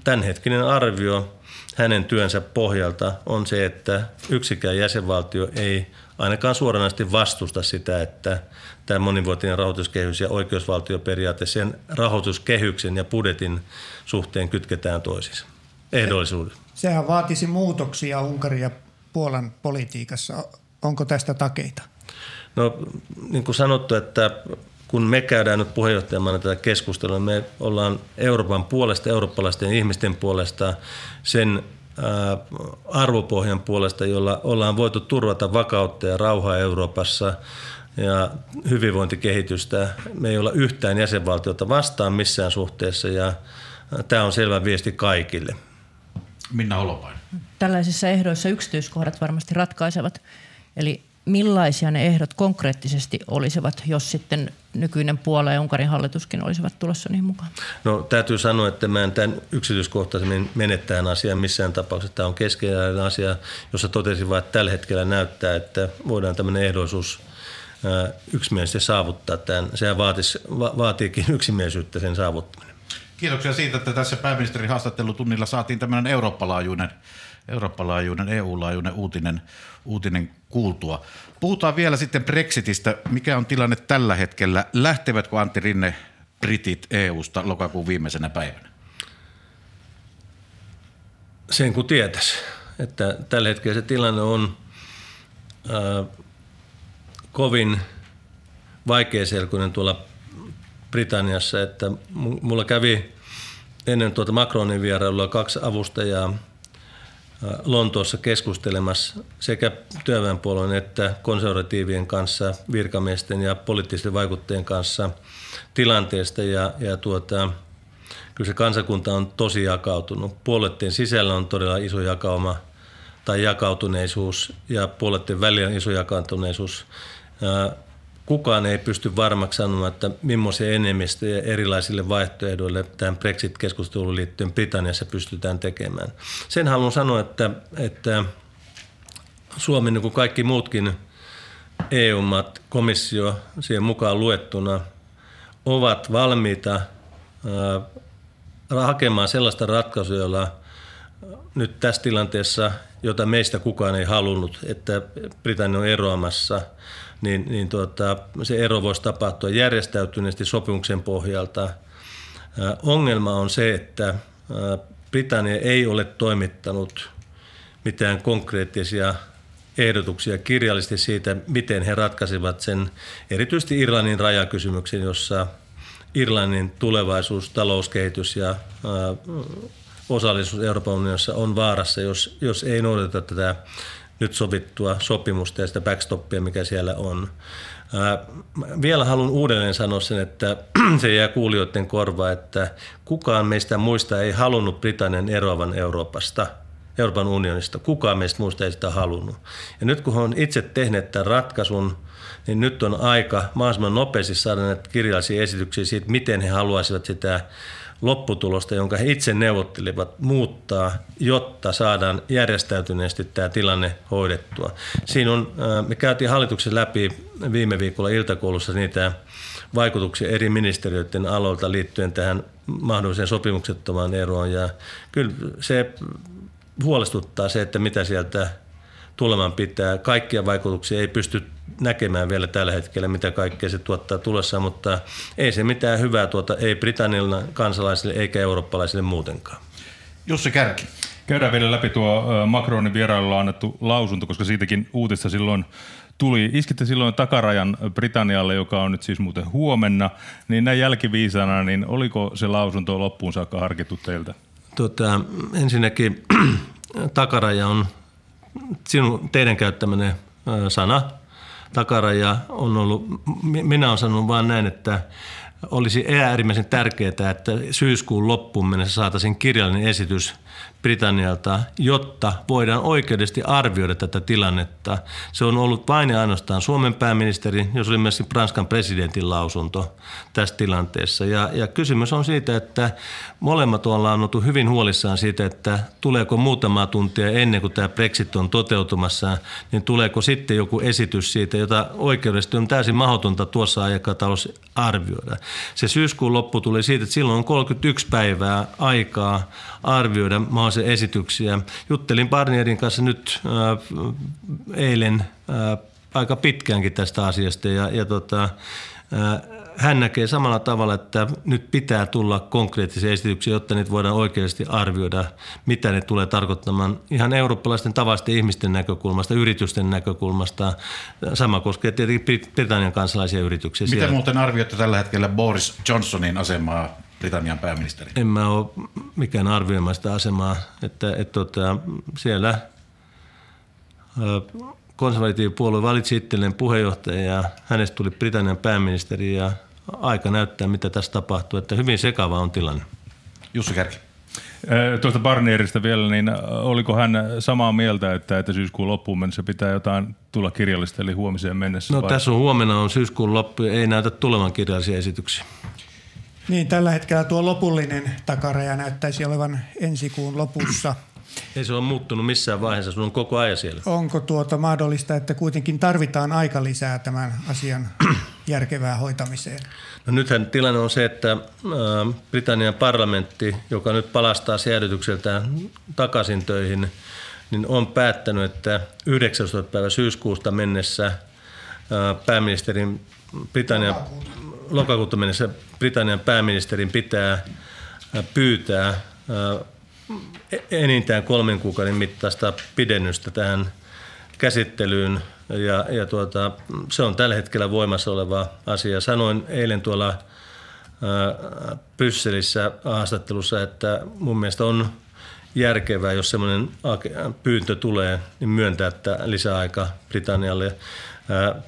tämänhetkinen arvio hänen työnsä pohjalta on se, että yksikään jäsenvaltio ei ainakaan suoranaisesti vastusta sitä, että tämä monivuotinen rahoituskehys ja oikeusvaltioperiaate sen rahoituskehyksen ja budjetin suhteen kytketään toisiinsa ehdollisuuden. Sehän vaatisi muutoksia Unkarin ja Puolan politiikassa. Onko tästä takeita? No niin kuin sanottu, että kun me käydään nyt puheenjohtajamana tätä keskustelua, me ollaan Euroopan puolesta, eurooppalaisten ihmisten puolesta, sen arvopohjan puolesta, jolla ollaan voitu turvata vakautta ja rauhaa Euroopassa ja hyvinvointikehitystä. Me ei olla yhtään jäsenvaltiota vastaan missään suhteessa ja tämä on selvä viesti kaikille. Minna Holopainen. Tällaisissa ehdoissa yksityiskohdat varmasti ratkaisevat. Eli millaisia ne ehdot konkreettisesti olisivat, jos sitten nykyinen Puola ja Unkarin hallituskin olisivat tulossa niihin mukaan? No täytyy sanoa, että mä en tämän yksityiskohtaisemmin menettään asian missään tapauksessa. Tämä on keskeinen asia, jossa totesin vain, että tällä hetkellä näyttää, että voidaan tämmöinen ehdollisuus yksimielisesti saavuttaa. Tämän. Sehän vaatisi, va- vaatiikin yksimielisyyttä sen saavuttaminen. Kiitoksia siitä, että tässä pääministerin haastattelutunnilla saatiin tämmöinen eurooppalaajuinen, eurooppalaajuinen EU-laajuinen uutinen, uutinen kuultua. Puhutaan vielä sitten Brexitistä. Mikä on tilanne tällä hetkellä? Lähtevätkö Antti Rinne Britit EU-sta lokakuun viimeisenä päivänä? Sen kun tietäisi, että tällä hetkellä se tilanne on äh, kovin vaikeaselkoinen tuolla Britanniassa, että mulla kävi ennen tuota Macronin vierailua kaksi avustajaa Lontoossa keskustelemassa sekä työväenpuolueen että konservatiivien kanssa, virkamiesten ja poliittisten vaikuttajien kanssa tilanteesta ja, ja tuota, kyllä se kansakunta on tosi jakautunut. Puoletteen sisällä on todella iso jakauma tai jakautuneisuus ja puoletteen välillä on iso jakautuneisuus kukaan ei pysty varmaksi sanomaan, että millaisia enemmistöjä erilaisille vaihtoehdoille tämän Brexit-keskusteluun liittyen Britanniassa pystytään tekemään. Sen haluan sanoa, että, että Suomi, niin kuin kaikki muutkin EU-maat, komissio siihen mukaan luettuna, ovat valmiita hakemaan sellaista ratkaisua, jolla nyt tässä tilanteessa, jota meistä kukaan ei halunnut, että Britannia on eroamassa – niin, niin tuota, se ero voisi tapahtua järjestäytyneesti sopimuksen pohjalta. Ongelma on se, että Britannia ei ole toimittanut mitään konkreettisia ehdotuksia kirjallisesti siitä, miten he ratkaisivat sen erityisesti Irlannin rajakysymyksen, jossa Irlannin tulevaisuus, talouskehitys ja osallisuus Euroopan unionissa on vaarassa, jos, jos ei noudateta tätä nyt sovittua sopimusta ja sitä backstoppia, mikä siellä on. Ää, vielä haluan uudelleen sanoa sen, että se jää kuulijoiden korvaan, että kukaan meistä muista ei halunnut Britannian eroavan Euroopasta – Euroopan unionista. Kukaan meistä muista ei sitä halunnut. Ja nyt kun on itse tehneet tämän ratkaisun, niin nyt on aika mahdollisimman nopeasti saada näitä kirjallisia esityksiä siitä, miten he haluaisivat sitä lopputulosta, jonka he itse neuvottelivat, muuttaa, jotta saadaan järjestäytyneesti tämä tilanne hoidettua. Siinä on, me käytiin hallituksen läpi viime viikolla iltakoulussa niitä vaikutuksia eri ministeriöiden aloilta liittyen tähän mahdolliseen sopimuksettomaan eroon. Ja kyllä se huolestuttaa se, että mitä sieltä tulemaan pitää. Kaikkia vaikutuksia ei pysty näkemään vielä tällä hetkellä, mitä kaikkea se tuottaa tulossa, mutta ei se mitään hyvää tuota, ei Britannian kansalaisille eikä eurooppalaisille muutenkaan. Jussi Kärki. Käydään vielä läpi tuo Macronin vierailulla annettu lausunto, koska siitäkin uutista silloin tuli. Iskitte silloin takarajan Britannialle, joka on nyt siis muuten huomenna, niin näin jälkiviisana, niin oliko se lausunto loppuun saakka harkittu teiltä? Tota, ensinnäkin takaraja on sinun, teidän käyttämänne sana. Takaraja on ollut, minä olen sanonut vain näin, että olisi äärimmäisen tärkeää, että syyskuun loppuun mennessä saataisiin kirjallinen esitys Britannialta, jotta voidaan oikeudellisesti arvioida tätä tilannetta. Se on ollut vain ja ainoastaan Suomen pääministeri, jos oli myös Ranskan presidentin lausunto tässä tilanteessa. Ja, ja kysymys on siitä, että molemmat ollaan oltu hyvin huolissaan siitä, että tuleeko muutama tuntia ennen kuin tämä Brexit on toteutumassa, niin tuleeko sitten joku esitys siitä, jota oikeudellisesti on täysin mahdotonta tuossa aikataulussa arvioida. Se syyskuun loppu tuli siitä, että silloin on 31 päivää aikaa arvioida mahdollisia esityksiä. Juttelin Barnierin kanssa nyt äh, eilen äh, aika pitkäänkin tästä asiasta ja, ja tota, äh, hän näkee samalla tavalla, että nyt pitää tulla konkreettisia esityksiä, jotta niitä voidaan oikeasti arvioida, mitä ne tulee tarkoittamaan ihan eurooppalaisten tavallisten ihmisten näkökulmasta, yritysten näkökulmasta. Sama koskee tietenkin Britannian kansalaisia yrityksiä. Miten siellä. muuten arvioitte tällä hetkellä Boris Johnsonin asemaa Britannian pääministeri? En mä ole mikään arvioimaan sitä asemaa, että, että, että tota, siellä konservatiivipuolue valitsi itselleen puheenjohtajan ja hänestä tuli Britannian pääministeri ja aika näyttää, mitä tässä tapahtuu. Että hyvin sekava on tilanne. Jussi Kärki. Tuosta Barnierista vielä, niin oliko hän samaa mieltä, että, että syyskuun loppuun mennessä pitää jotain tulla kirjallista, eli huomiseen mennessä? No vai? tässä on huomenna on syyskuun loppu, ei näytä tulevan kirjallisia esityksiä. Niin, tällä hetkellä tuo lopullinen takaraja näyttäisi olevan ensi kuun lopussa. Ei se ole muuttunut missään vaiheessa, sun on koko ajan siellä. Onko tuota mahdollista, että kuitenkin tarvitaan aika lisää tämän asian järkevää hoitamiseen? No nythän tilanne on se, että Britannian parlamentti, joka nyt palastaa säädytykseltään takaisin töihin, niin on päättänyt, että 19. päivä syyskuusta mennessä pääministerin Britannian lokakuuta mennessä Britannian pääministerin pitää pyytää enintään kolmen kuukauden mittaista pidennystä tähän käsittelyyn ja, ja tuota, se on tällä hetkellä voimassa oleva asia. Sanoin eilen tuolla ää, Brysselissä haastattelussa, että mun mielestä on järkevää, jos semmoinen pyyntö tulee, niin myöntää että lisäaika Britannialle.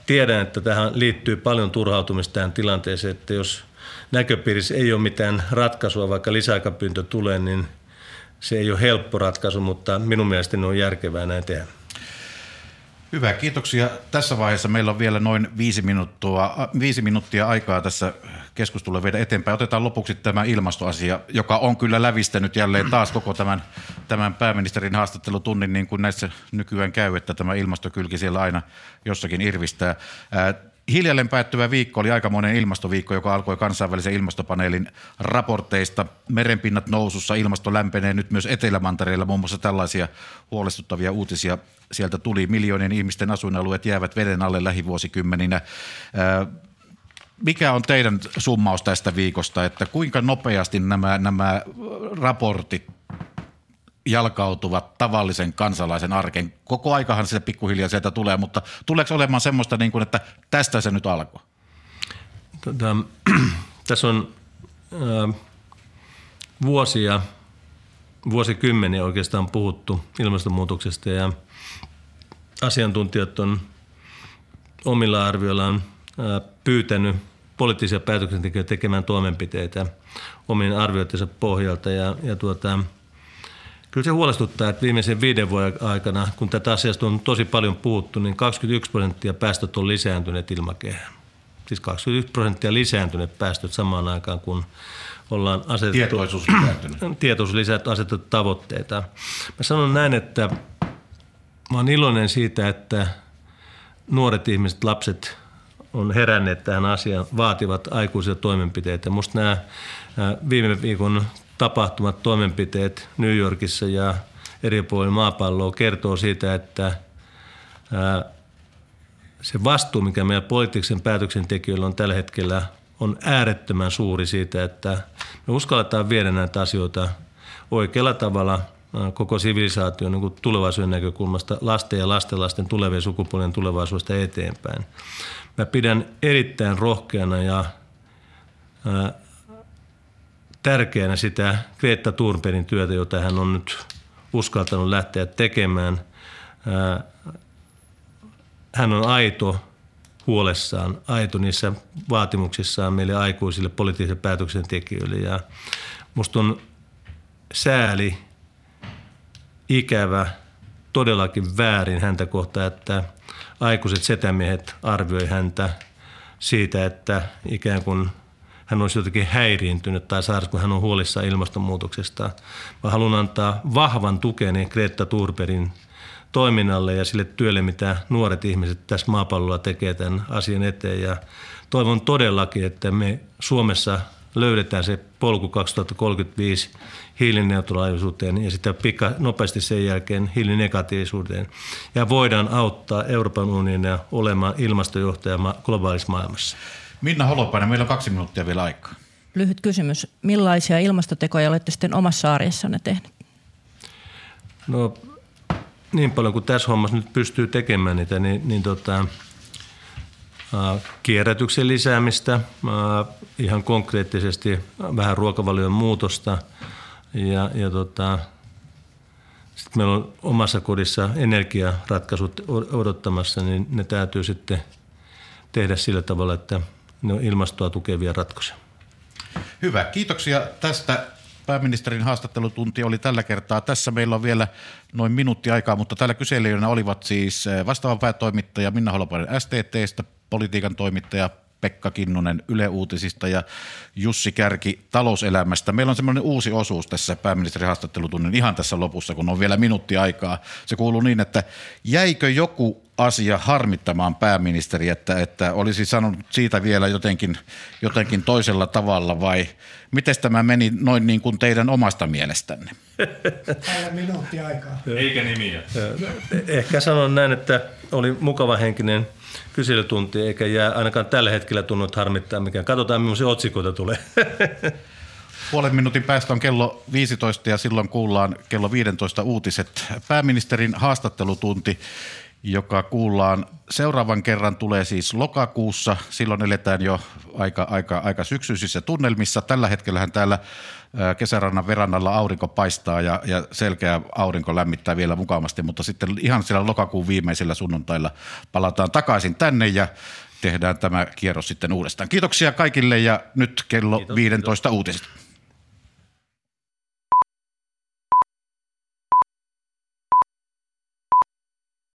Tiedän, että tähän liittyy paljon turhautumista tähän tilanteeseen, että jos näköpiirissä ei ole mitään ratkaisua, vaikka lisäaikapyyntö tulee, niin – se ei ole helppo ratkaisu, mutta minun mielestäni on järkevää näin tehdä. Hyvä, kiitoksia. Tässä vaiheessa meillä on vielä noin viisi minuuttia, viisi minuuttia aikaa tässä keskustelua viedä eteenpäin. Otetaan lopuksi tämä ilmastoasia, joka on kyllä lävistänyt jälleen taas koko tämän, tämän pääministerin haastattelutunnin, niin kuin näissä nykyään käy, että tämä ilmastokylki siellä aina jossakin irvistää. Hiljalleen päättyvä viikko oli aikamoinen ilmastoviikko, joka alkoi kansainvälisen ilmastopaneelin raporteista. Merenpinnat nousussa, ilmasto lämpenee nyt myös Etelämantereilla. Muun muassa tällaisia huolestuttavia uutisia sieltä tuli. Miljoonien ihmisten asuinalueet jäävät veden alle lähivuosikymmeninä. Mikä on teidän summaus tästä viikosta, että kuinka nopeasti nämä, nämä raportit jalkautuvat tavallisen kansalaisen arken. Koko aikahan se pikkuhiljaa sieltä tulee, mutta tuleeko olemaan semmoista, niin kuin, että tästä se nyt alkoi? Tota, tässä on äh, vuosia, vuosikymmeniä oikeastaan puhuttu ilmastonmuutoksesta ja asiantuntijat on omilla arvioillaan pyytänyt poliittisia päätöksentekijöitä tekemään toimenpiteitä omin arvioittensa pohjalta. Ja, ja tuota, kyllä se huolestuttaa, että viimeisen viiden vuoden aikana, kun tätä asiasta on tosi paljon puhuttu, niin 21 prosenttia päästöt on lisääntyneet ilmakehään. Siis 21 prosenttia lisääntyneet päästöt samaan aikaan, kun ollaan asetettu, tietoisuus lisääntynyt. tietoisuus lisät, asetettu tavoitteita. Mä sanon näin, että mä oon iloinen siitä, että nuoret ihmiset, lapset on heränneet tähän asiaan, vaativat aikuisia toimenpiteitä. Musta nämä viime viikon tapahtumat, toimenpiteet New Yorkissa ja eri puolilla maapalloa kertoo siitä, että se vastuu, mikä meidän poliittisen päätöksentekijöillä on tällä hetkellä, on äärettömän suuri siitä, että me uskalletaan viedä näitä asioita oikealla tavalla koko sivilisaation niin tulevaisuuden näkökulmasta lasten ja lastenlasten tulevien sukupolvien tulevaisuudesta eteenpäin. Mä pidän erittäin rohkeana ja ää, tärkeänä sitä Greta Thunbergin työtä, jota hän on nyt uskaltanut lähteä tekemään. Ää, hän on aito huolessaan, aito niissä vaatimuksissaan meille aikuisille poliittisille päätöksentekijöille. Ja musta on sääli, ikävä, todellakin väärin häntä kohtaan, että aikuiset setämiehet arvioi häntä siitä, että ikään kuin hän olisi jotenkin häiriintynyt tai saaras, kun hän on huolissaan ilmastonmuutoksesta. Mä haluan antaa vahvan tukeni Greta Thunbergin toiminnalle ja sille työlle, mitä nuoret ihmiset tässä maapallolla tekee tämän asian eteen. Ja toivon todellakin, että me Suomessa löydetään se polku 2035 hiilineutraalisuuteen ja sitten pikka nopeasti sen jälkeen hiilinegatiivisuuteen. Ja voidaan auttaa Euroopan unionia olemaan ilmastojohtaja globaalissa maailmassa. Minna Holopainen, meillä on kaksi minuuttia vielä aikaa. Lyhyt kysymys. Millaisia ilmastotekoja olette sitten omassa arjessanne tehneet? No niin paljon kuin tässä hommassa nyt pystyy tekemään niitä, niin, niin tota, kierrätyksen lisäämistä, ihan konkreettisesti vähän ruokavalion muutosta ja, ja tota, sitten meillä on omassa kodissa energiaratkaisut odottamassa, niin ne täytyy sitten tehdä sillä tavalla, että ne on ilmastoa tukevia ratkaisuja. Hyvä, kiitoksia tästä. Pääministerin haastattelutunti oli tällä kertaa. Tässä meillä on vielä noin minuutti aikaa, mutta täällä kyselijöinä olivat siis vastaava päätoimittaja Minna Holopainen STTstä, politiikan toimittaja Pekka Kinnunen Yle Uutisista ja Jussi Kärki talouselämästä. Meillä on semmoinen uusi osuus tässä pääministerin haastattelutunnin ihan tässä lopussa, kun on vielä minuutti aikaa. Se kuuluu niin, että jäikö joku asia harmittamaan pääministeri, että, että olisi sanonut siitä vielä jotenkin, jotenkin toisella tavalla vai miten tämä meni noin niin kuin teidän omasta mielestänne? Täällä minuutti aikaa. Eikä nimiä. Ehkä sanon näin, että oli mukava henkinen – kyselytunti, eikä jää ainakaan tällä hetkellä tunnut harmittaa mikään. Katsotaan, millaisia otsikoita tulee. Puolen minuutin päästä on kello 15 ja silloin kuullaan kello 15 uutiset. Pääministerin haastattelutunti, joka kuullaan seuraavan kerran tulee siis lokakuussa. Silloin eletään jo aika, aika, aika syksyisissä tunnelmissa. Tällä hetkellähän täällä kesärannan verannalla aurinko paistaa ja, ja selkeä aurinko lämmittää vielä mukavasti, mutta sitten ihan siellä lokakuun viimeisillä sunnuntailla palataan takaisin tänne ja tehdään tämä kierros sitten uudestaan. Kiitoksia kaikille ja nyt kello kiitos, 15 kiitos. uutiset.